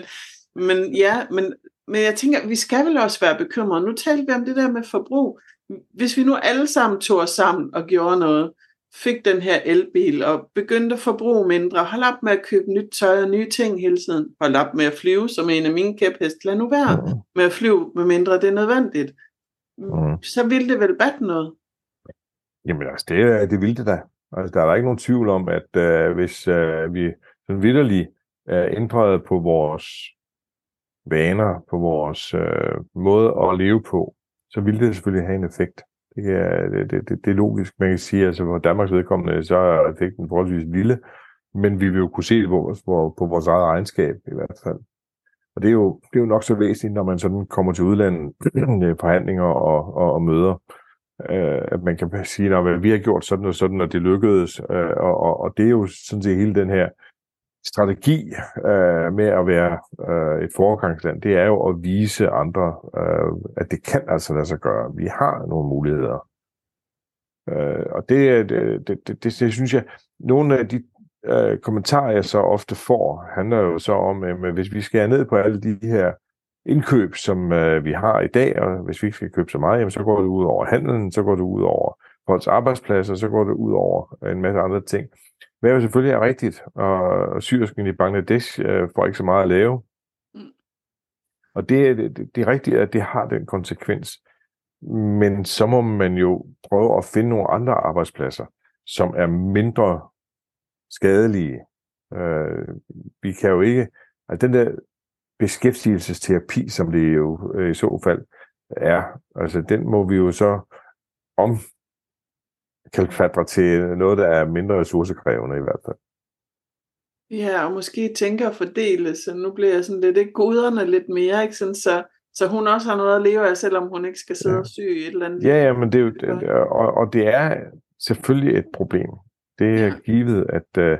men ja, men, men jeg tænker, vi skal vel også være bekymrede. Nu talte vi om det der med forbrug. Hvis vi nu alle sammen tog os sammen og gjorde noget, fik den her elbil og begyndte at forbruge mindre, hold op med at købe nyt tøj og nye ting hele tiden, hold op med at flyve, som en af mine kæphest, lad nu være med at flyve, med mindre det er nødvendigt mm. så ville det vel batte noget. Jamen altså, det, det ville det da. Altså, der er der ikke nogen tvivl om, at øh, hvis øh, vi sådan vidderligt er ændret på vores vaner, på vores øh, måde at leve på, så ville det selvfølgelig have en effekt. Det er, det, det, det er logisk. Man kan sige, altså for Danmarks vedkommende, så er effekten forholdsvis lille, men vi vil jo kunne se det på, på, på vores eget regnskab i hvert fald. Og det er, jo, det er jo nok så væsentligt, når man sådan kommer til udlandet, øh, forhandlinger og, og, og møder, øh, at man kan sige, at vi har gjort sådan og sådan, og det lykkedes. Øh, og, og, og det er jo sådan set hele den her strategi øh, med at være øh, et foregangsland, det er jo at vise andre, øh, at det kan altså lade sig gøre. Vi har nogle muligheder. Øh, og det, det, det, det, det, det synes jeg, nogle af de øh, kommentarer, jeg så ofte får, handler jo så om, øh, at hvis vi skal ned på alle de her indkøb, som øh, vi har i dag, og hvis vi ikke skal købe så meget, jamen, så går det ud over handelen, så går det ud over folks arbejdspladser, så går det ud over en masse andre ting. Hvad jo selvfølgelig er rigtigt, og syrsken i Bangladesh øh, får ikke så meget at lave. Mm. Og det, det, det er rigtigt, at det har den konsekvens. Men så må man jo prøve at finde nogle andre arbejdspladser, som er mindre skadelige. Øh, vi kan jo ikke, altså den der beskæftigelsesterapi, som det jo øh, i så fald er, altså den må vi jo så om kalfatre til noget, der er mindre ressourcekrævende i hvert fald. Ja, og måske tænker at fordele, så nu bliver jeg sådan lidt, ikke goderne lidt mere, ikke? Sådan, så, så hun også har noget at leve af, selvom hun ikke skal sidde ja. og sy et eller andet. Ja, ja, men det er jo, det, og, og det er selvfølgelig et problem. Det er givet, at øh,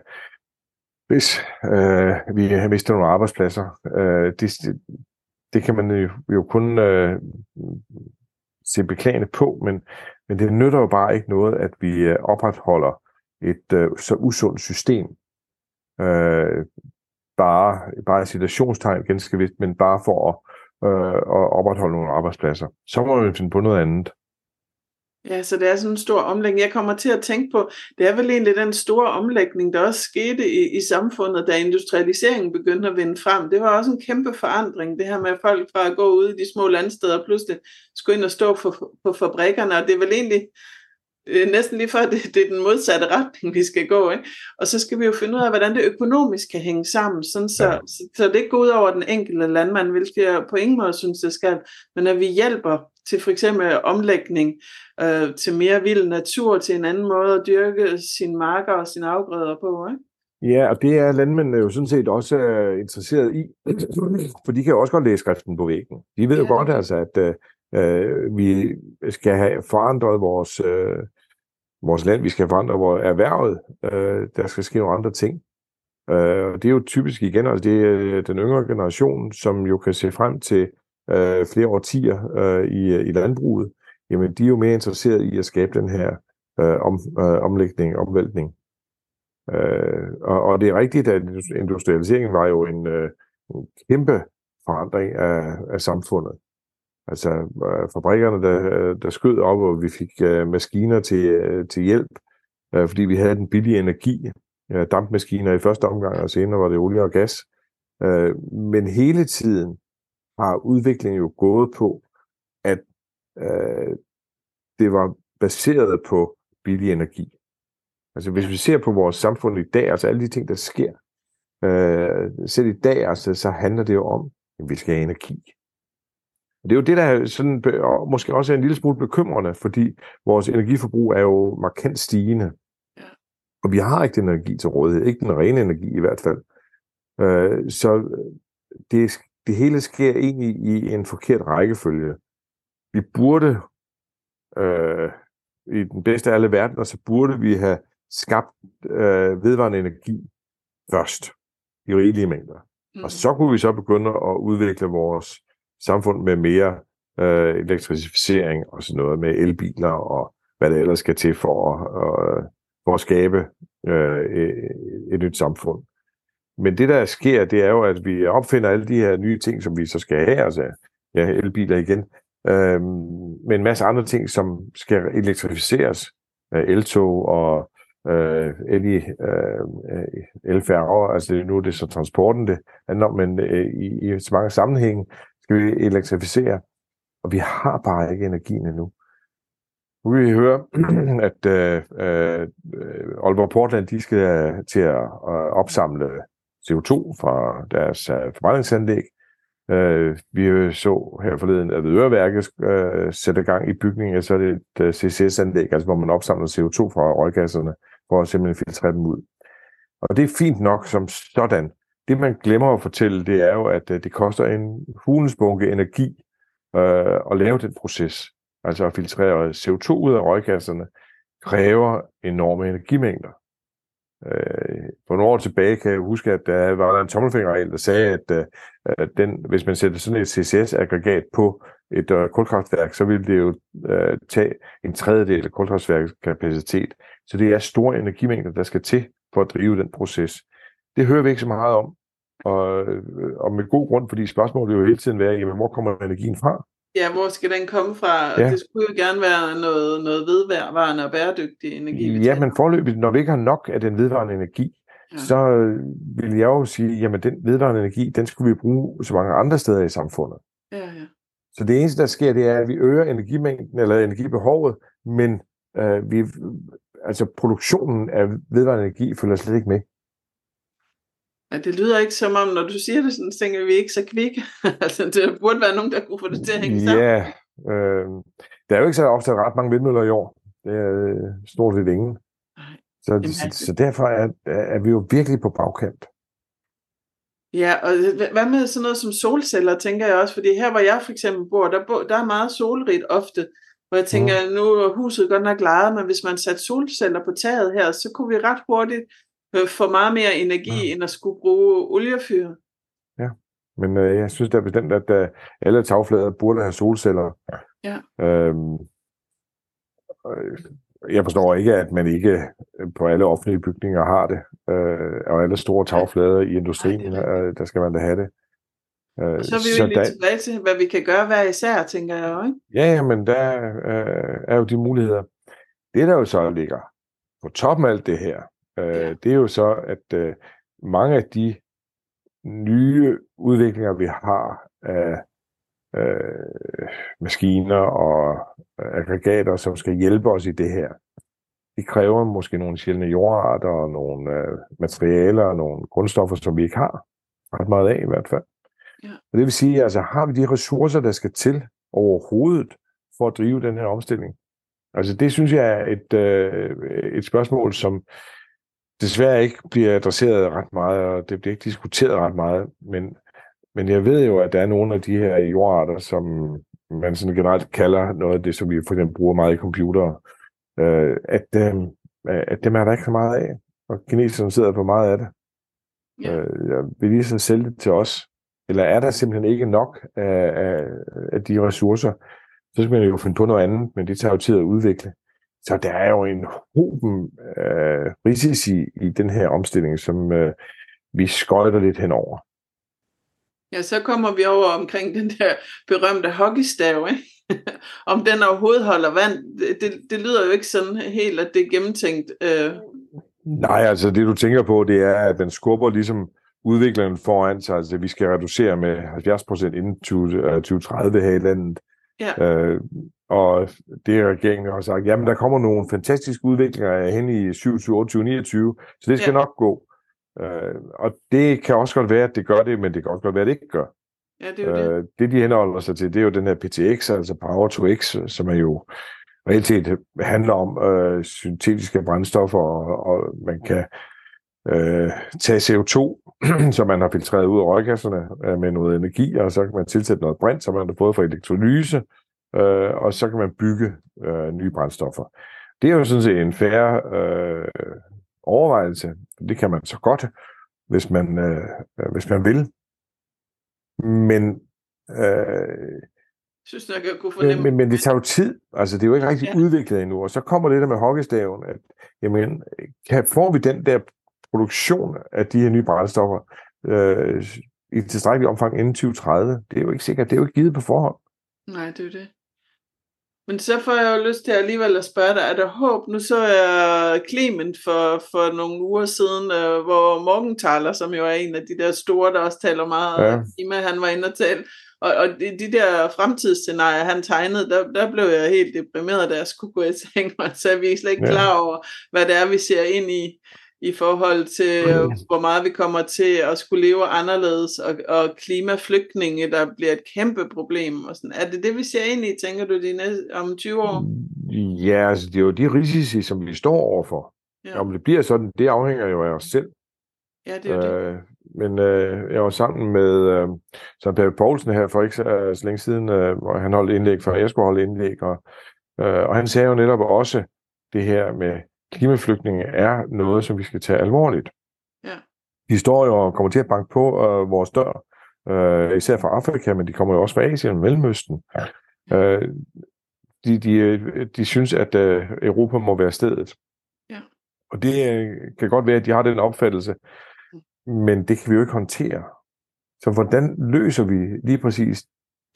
hvis øh, vi har mistet nogle arbejdspladser, øh, det, det kan man jo, jo kun øh, se beklagende på, men, men det nytter jo bare ikke noget, at vi øh, opretholder et øh, så usundt system. Øh, bare, bare situationstegn ganske vist, men bare for at, øh, at opretholde nogle arbejdspladser. Så må vi finde på noget andet. Ja, så det er sådan en stor omlægning. Jeg kommer til at tænke på, det er vel egentlig den store omlægning, der også skete i, i samfundet, da industrialiseringen begyndte at vinde frem. Det var også en kæmpe forandring, det her med at folk fra at gå ud i de små landsteder, pludselig skulle ind og stå for, på fabrikkerne, og det er vel egentlig øh, næsten lige før, det, det er den modsatte retning, vi skal gå. Ikke? Og så skal vi jo finde ud af, hvordan det økonomisk kan hænge sammen, sådan så, ja. så, så det ikke går ud over den enkelte landmand, hvilket jeg på ingen måde synes, det skal, men at vi hjælper til for eksempel omlægning øh, til mere vild natur, til en anden måde at dyrke sine marker og sine afgrøder på. Ikke? Ja, og det er landmændene jo sådan set også uh, interesseret i, for de kan jo også godt læse skriften på væggen. De ved ja. jo godt altså, at uh, vi skal have forandret vores, uh, vores land, vi skal forandre vores erhvervet, øh, der skal ske nogle andre ting. Øh, og det er jo typisk igen, altså det er den yngre generation, som jo kan se frem til øh, flere årtier øh, i, øh, i landbruget, jamen de er jo mere interesserede i at skabe den her øh, om, øh, omlægning, omvæltning. Øh, og, og det er rigtigt, at industrialiseringen var jo en, øh, en kæmpe forandring af, af samfundet. Altså øh, fabrikkerne, der, der skød op, og vi fik øh, maskiner til, øh, til hjælp, øh, fordi vi havde den billige energi. Øh, dampmaskiner i første omgang, og senere var det olie og gas. Øh, men hele tiden har udviklingen jo gået på, at øh, det var baseret på billig energi. Altså hvis vi ser på vores samfund i dag, altså alle de ting, der sker, øh, selv i dag, altså, så handler det jo om, at vi skal have energi. Og det er jo det, der er sådan, og måske også er en lille smule bekymrende, fordi vores energiforbrug er jo markant stigende. Ja. Og vi har ikke den energi til rådighed, ikke den rene energi i hvert fald. Øh, så det, det hele sker egentlig i en forkert rækkefølge. Vi burde, øh, i den bedste af alle verdener, så burde vi have skabt øh, vedvarende energi først i rigelige mængder. Mm. Og så kunne vi så begynde at udvikle vores samfund med mere øh, elektrificering og sådan noget med elbiler og hvad det ellers skal til for at, øh, for at skabe øh, e-, et nyt samfund. Men det, der sker, det er jo, at vi opfinder alle de her nye ting, som vi så skal have, altså ja, elbiler igen, øh, med en masse andre ting, som skal elektrificeres. Øh, eltog og øh, el i øh, elfærger, altså nu er det så transporten, det handler om, men øh, i, i så mange sammenhænge skal vi elektrificere, og vi har bare ikke energien endnu. Nu vil vi høre, at øh, øh, Aalborg Portland, de skal øh, til at øh, opsamle CO2 fra deres øh, forbrændingsanlæg. Øh, vi så her forleden, at Øreværket øh, sætter gang i bygningen, så er det et øh, CCS-anlæg, altså hvor man opsamler CO2 fra røggasserne, for at simpelthen filtrere dem ud. Og det er fint nok som sådan. Det, man glemmer at fortælle, det er jo, at øh, det koster en hulensbunke energi øh, at lave den proces. Altså at filtrere CO2 ud af røggasserne, kræver enorme energimængder. Øh, for nogle år tilbage kan jeg huske, at der var der en tommelfingerregel, der sagde, at, øh, at den, hvis man sætter sådan et CCS-aggregat på et øh, kulkraftværk, så vil det jo øh, tage en tredjedel af kulkraftværkets kapacitet. Så det er store energimængder, der skal til for at drive den proces. Det hører vi ikke så meget om, og, øh, og med god grund, fordi spørgsmålet vil jo hele tiden være, jamen, hvor kommer energien fra? Ja, hvor skal den komme fra? Ja. Det skulle jo gerne være noget, noget vedvarende og bæredygtig energi. Ja, men forløbet, når vi ikke har nok af den vedvarende energi, ja. så vil jeg jo sige, jamen den vedvarende energi, den skulle vi bruge så mange andre steder i samfundet. Ja, ja. Så det eneste, der sker, det er, at vi øger energimængden eller energibehovet, men øh, vi, altså produktionen af vedvarende energi følger slet ikke med. Ja, det lyder ikke som om, når du siger det sådan, så tænker vi ikke så kvikke. altså, det burde være nogen, der kunne få det til at hænge sammen. Ja, øh, der er jo ikke så ofte ret mange vindmøller i år. Det er øh, stort set ingen. Så, Jamen, så, altså- så derfor er, er vi jo virkelig på bagkant. Ja, og hvad med sådan noget som solceller, tænker jeg også, fordi her hvor jeg for eksempel bor, der, bor, der er meget solrigt ofte, hvor jeg tænker, mm. nu er huset godt nok lejet, men hvis man satte solceller på taget her, så kunne vi ret hurtigt øh, få meget mere energi, ja. end at skulle bruge oliefyr. Ja, men øh, jeg synes da bestemt, at øh, alle tagflader burde have solceller. Ja. Øhm, øh, jeg forstår ikke, at man ikke på alle offentlige bygninger har det, øh, og alle store tagflader i industrien, Nej, øh, der skal man da have det. Øh, og så er vi jo lige der... tilbage til, hvad vi kan gøre hver især, tænker jeg jo, ikke? Ja, men der øh, er jo de muligheder. Det, der jo så ligger på toppen af alt det her, øh, det er jo så, at øh, mange af de nye udviklinger, vi har af øh, maskiner og aggregater, som skal hjælpe os i det her, de kræver måske nogle sjældne jordarter og nogle øh, materialer og nogle grundstoffer, som vi ikke har ret meget af i hvert fald. Ja. Og det vil sige, altså har vi de ressourcer, der skal til overhovedet for at drive den her omstilling? Altså det synes jeg er et, øh, et spørgsmål, som desværre ikke bliver adresseret ret meget, og det bliver ikke diskuteret ret meget, men, men jeg ved jo, at der er nogle af de her jordarter, som man sådan generelt kalder noget af det, som vi for eksempel bruger meget i computere, øh, at, øh, at dem er der ikke så meget af, og kineserne sidder på meget af det. Ja. Øh, vil de så sælge det til os? Eller er der simpelthen ikke nok af, af, af de ressourcer? Så skal man jo finde på noget andet, men det tager jo tid at udvikle. Så der er jo en hoben øh, risici i den her omstilling, som øh, vi skøjter lidt henover. Ja, så kommer vi over omkring den der berømte hockeystav, ikke? om den overhovedet holder vand. Det, det lyder jo ikke sådan helt, at det er gennemtænkt. Øh. Nej, altså det du tænker på, det er, at den skubber ligesom udviklingen foran sig. Altså vi skal reducere med 70% inden 2030 øh, her i landet. Ja. Øh, og det har regeringen også sagt, jamen der kommer nogle fantastiske udviklinger hen i 27, 28, 29, så det skal ja. nok gå. Øh, og det kan også godt være, at det gør det, men det kan også godt være, at det ikke gør. Ja, det, er øh, det. det, de henholder sig til, det er jo den her PTX, altså Power to X, som er jo reelt set handler om øh, syntetiske brændstoffer, og, og man kan øh, tage CO2, som man har filtreret ud af røgkasserne øh, med noget energi, og så kan man tilsætte noget brint, som man har fået fra elektrolyse, øh, og så kan man bygge øh, nye brændstoffer. Det er jo sådan set en færre øh, overvejelse. Det kan man så godt, hvis man, øh, hvis man vil. Men, øh, synes nok, jeg kunne fornemme. Men, men, men det tager jo tid. Altså, det er jo ikke rigtig ja. udviklet endnu. Og så kommer det der med hockeystaven, at jamen, kan, får vi den der produktion af de her nye brændstoffer øh, i tilstrækkelig omfang inden 2030? Det er jo ikke sikkert. Det er jo ikke givet på forhånd. Nej, det er det. Men så får jeg jo lyst til alligevel at spørge dig, er der håb? Nu så jeg Clement for, for nogle uger siden, øh, hvor Morgenthaler, som jo er en af de der store, der også taler meget ja. klima, han var inde og tale. Og, og de, de der fremtidsscenarier, han tegnede, der, der blev jeg helt deprimeret, da jeg skulle gå i seng, og så vi er slet ikke ja. klar over, hvad det er, vi ser ind i i forhold til, hvor meget vi kommer til at skulle leve anderledes, og, og klimaflygtninge, der bliver et kæmpe problem. Og sådan. Er det det, vi ser ind i, tænker du, de næste, om 20 år? Ja, altså det er jo de risici, som vi står overfor. Ja. Om det bliver sådan, det afhænger jo af os selv. Ja, det er øh, det. Men øh, jeg var sammen med øh, Søren Pape Poulsen her for ikke så, så længe siden, øh, hvor han holdt indlæg, for jeg skulle holde indlæg, og, øh, og han sagde jo netop også det her med klimaflygtninge er noget, som vi skal tage alvorligt. Ja. De står jo og kommer til at banke på øh, vores dør, øh, især fra Afrika, men de kommer jo også fra Asien og Mellemøsten. Ja. Øh, de, de, de synes, at øh, Europa må være stedet. Ja. Og det øh, kan godt være, at de har den opfattelse, men det kan vi jo ikke håndtere. Så hvordan løser vi lige præcis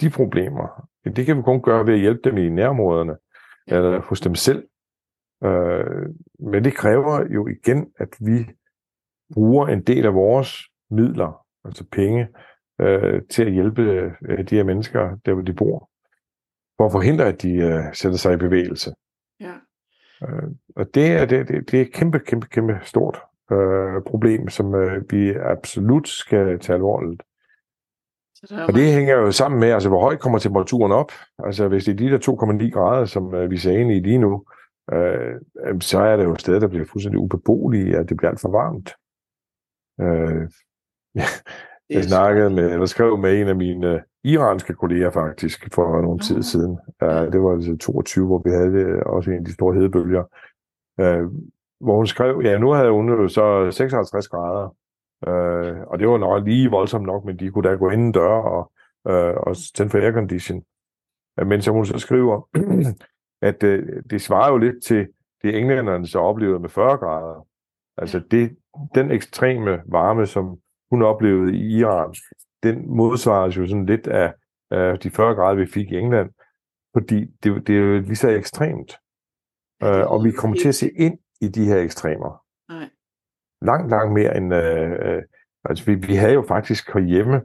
de problemer? Det kan vi kun gøre ved at hjælpe dem i nærområderne, ja. eller hos dem selv. Øh, men det kræver jo igen, at vi bruger en del af vores midler, altså penge, øh, til at hjælpe øh, de her mennesker, der hvor de bor, for at forhindre, at de øh, sætter sig i bevægelse. Ja. Øh, og det er, det, det, det er et kæmpe, kæmpe, kæmpe stort øh, problem, som øh, vi absolut skal tage alvorligt. Så og det hænger jo sammen med, altså hvor højt kommer temperaturen op. Altså hvis det er de der 2,9 grader, som øh, vi ser ind i lige nu, øh, så er det jo et sted, der bliver fuldstændig ubeboelige, at det bliver alt for varmt. Øh, ja, jeg snakkede med, eller skrev med en af mine uh, iranske kolleger faktisk for nogle tid siden. Uh, det var altså 22, hvor vi havde uh, også en af de store hedebølger. Uh, hvor hun skrev, ja, nu havde hun jo så 56 grader, uh, og det var nok lige voldsomt nok, men de kunne da gå ind dør og, uh, og tænde for aircondition. Uh, men som hun så skriver, at øh, det svarer jo lidt til det englænderne så oplevede med 40 grader. Altså det, den ekstreme varme, som hun oplevede i Iran, den modsvares jo sådan lidt af, af de 40 grader, vi fik i England, fordi det, det er jo lige så ekstremt. Uh, og vi kommer til at se ind i de her ekstremer. Nej. Langt, langt mere end... Uh, uh, altså vi, vi havde jo faktisk herhjemme,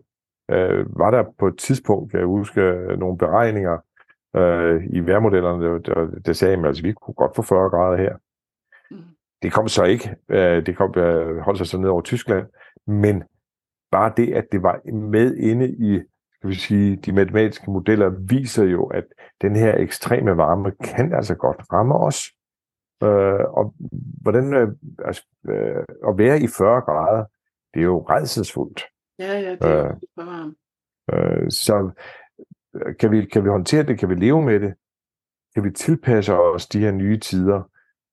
uh, var der på et tidspunkt, jeg huske, nogle beregninger, øh, i vejrmodellerne, der, der, der sagde, at altså, vi kunne godt få 40 grader her. Mm. Det kom så ikke. Øh, det kom, øh, holdt sig så ned over Tyskland. Men bare det, at det var med inde i skal vi sige, de matematiske modeller, viser jo, at den her ekstreme varme kan altså godt ramme os. Øh, og hvordan øh, altså, øh, at være i 40 grader, det er jo redselsfuldt. Ja, ja, det er øh, varmt. Øh, så kan vi, kan vi håndtere det? Kan vi leve med det? Kan vi tilpasse os de her nye tider?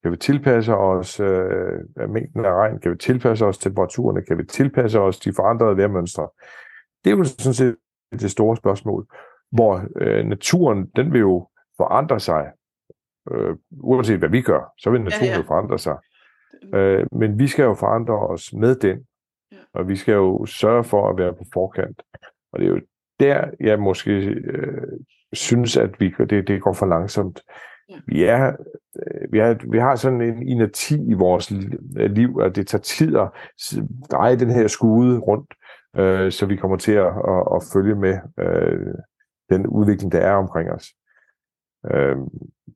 Kan vi tilpasse os øh, mængden af regn? Kan vi tilpasse os temperaturerne? Kan vi tilpasse os de forandrede vejrmønstre? Det er jo sådan set det store spørgsmål, hvor øh, naturen, den vil jo forandre sig. Øh, uanset hvad vi gør, så vil naturen ja, ja. jo forandre sig. Øh, men vi skal jo forandre os med den, ja. og vi skal jo sørge for at være på forkant. Og det er jo der, jeg måske øh, synes, at vi, det, det går for langsomt. Ja. Vi, er, øh, vi, er, vi har sådan en inerti i vores liv, at det tager tid at dreje den her skude rundt, øh, så vi kommer til at, at, at følge med øh, den udvikling, der er omkring os. Øh,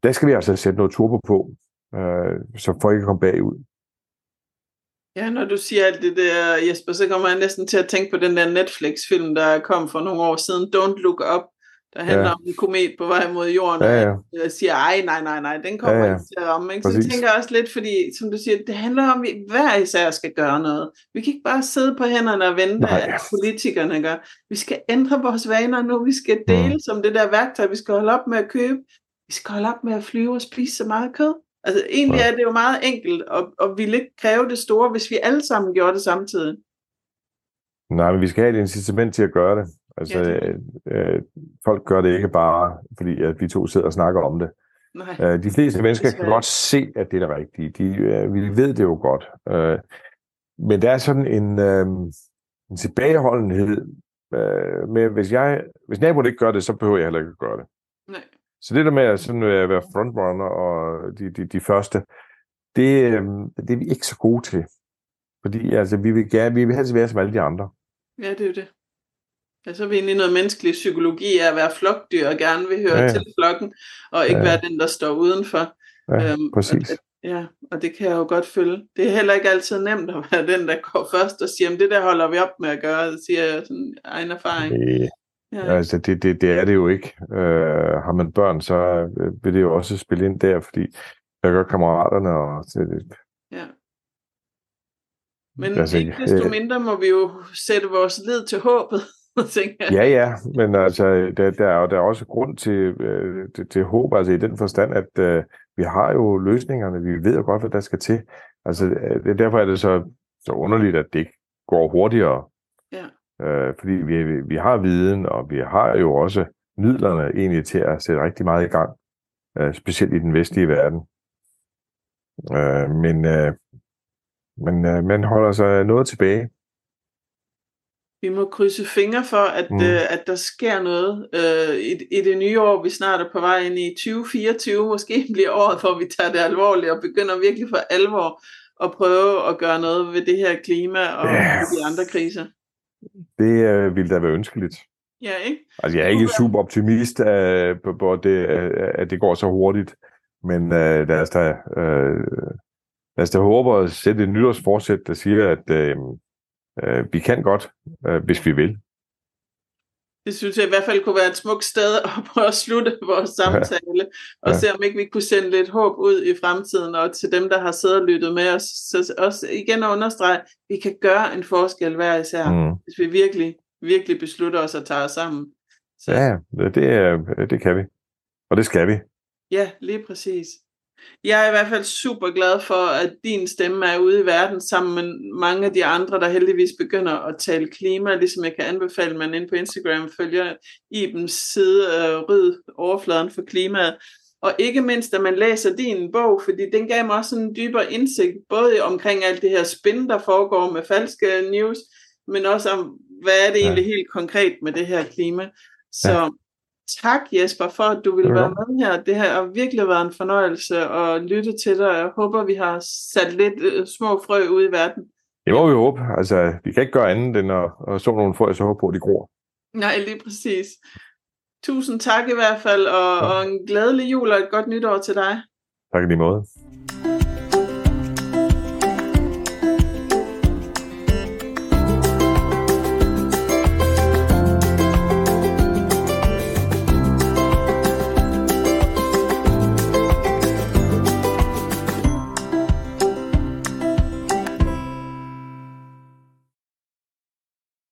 der skal vi altså sætte noget turbo på, øh, så folk kan komme bagud. Ja, når du siger alt det der, Jesper, så kommer jeg næsten til at tænke på den der Netflix-film, der kom for nogle år siden, Don't Look Up, der handler ja. om en komet på vej mod jorden, ja, ja. og jeg siger, ej, nej, nej, nej, den kommer ja, ja. ikke til at ramme. Ikke? Så jeg tænker også lidt, fordi, som du siger, det handler om, at vi hver især skal gøre noget. Vi kan ikke bare sidde på hænderne og vente, nej. at politikerne gør. Vi skal ændre vores vaner nu, vi skal dele mm. som det der værktøj, vi skal holde op med at købe. Vi skal holde op med at flyve og spise så meget kød. Altså egentlig er det jo meget enkelt, og, og ville ikke kræve det store, hvis vi alle sammen gjorde det samtidig. Nej, men vi skal have et incitament til at gøre det. Altså, ja, det. Øh, folk gør det ikke bare, fordi at vi to sidder og snakker om det. Nej. Øh, de fleste mennesker kan godt se, at det er det rigtige. De, øh, vi ved det jo godt. Øh, men der er sådan en, øh, en tilbageholdenhed øh, med, hvis, jeg, hvis naboen ikke gør det, så behøver jeg heller ikke at gøre det. Så det der med at sådan, at være frontrunner og de, de, de første, det, øh, det er vi ikke så gode til. Fordi altså, vi vil gerne, vi vil helst være som alle de andre. Ja, det er jo det. Ja, så er vi egentlig noget menneskelig psykologi af at være flokdyr og gerne vil høre ja, ja. til flokken, og ikke ja. være den, der står udenfor. Ja, øhm, præcis. Og, ja, og det kan jeg jo godt følge. Det er heller ikke altid nemt at være den, der går først og siger, det der holder vi op med at gøre, det siger jeg sådan egen erfaring. Ja. Altså, det, det, det er det jo ikke. Øh, har man børn, så øh, vil det jo også spille ind der, fordi jeg gør kammeraterne, og det, ja. Men altså, ikke desto mindre må vi jo sætte vores lid til håbet. ja, ja, men altså, der, der, er, der er også grund til, øh, til, til håb, altså i den forstand, at øh, vi har jo løsningerne, vi ved jo godt, hvad der skal til. Altså, øh, det, derfor er det så, så underligt, at det ikke går hurtigere. Ja. Øh, fordi vi, vi har viden, og vi har jo også midlerne egentlig til at sætte rigtig meget i gang, øh, specielt i den vestlige verden. Øh, men øh, men øh, man holder sig noget tilbage. Vi må krydse fingre for, at, mm. øh, at der sker noget øh, i, i det nye år. Vi snart er på vej ind i 2024. Måske bliver året, hvor vi tager det alvorligt og begynder virkelig for alvor at prøve at gøre noget ved det her klima og yeah. de andre kriser. Det øh, ville da være ønskeligt. Ja, ikke? Altså, jeg er ikke super optimist, øh, på, på det, øh, at det går så hurtigt. Men øh, lad os da, øh, lad os da håbe at sætte et nytårsforsæt, der siger, at øh, Øh, vi kan godt, øh, hvis vi vil. Det synes jeg i hvert fald kunne være et smukt sted at prøve at slutte vores samtale, ja. og ja. se om ikke vi kunne sende lidt håb ud i fremtiden, og til dem, der har siddet og lyttet med os, så også igen at understrege, at vi kan gøre en forskel hver især, mm. hvis vi virkelig, virkelig beslutter os at tage os sammen. Så. Ja, det, det kan vi, og det skal vi. Ja, lige præcis. Jeg er i hvert fald super glad for, at din stemme er ude i verden sammen med mange af de andre, der heldigvis begynder at tale klima, ligesom jeg kan anbefale, at man ind på Instagram følger Ibens side af ryd overfladen for klimaet. Og ikke mindst, at man læser din bog, fordi den gav mig også en dybere indsigt, både omkring alt det her spin, der foregår med falske news, men også om, hvad er det egentlig helt konkret med det her klima. Så. Tak Jesper for, at du ville være med her. Det har virkelig været en fornøjelse at lytte til dig. Jeg håber, vi har sat lidt uh, små frø ud i verden. Det må vi håbe. Altså, vi kan ikke gøre andet end at, at så nogle frø, så håbe på, at de gror. Nej, lige præcis. Tusind tak i hvert fald, og, ja. og en glædelig jul og et godt nytår til dig. Tak i lige måde.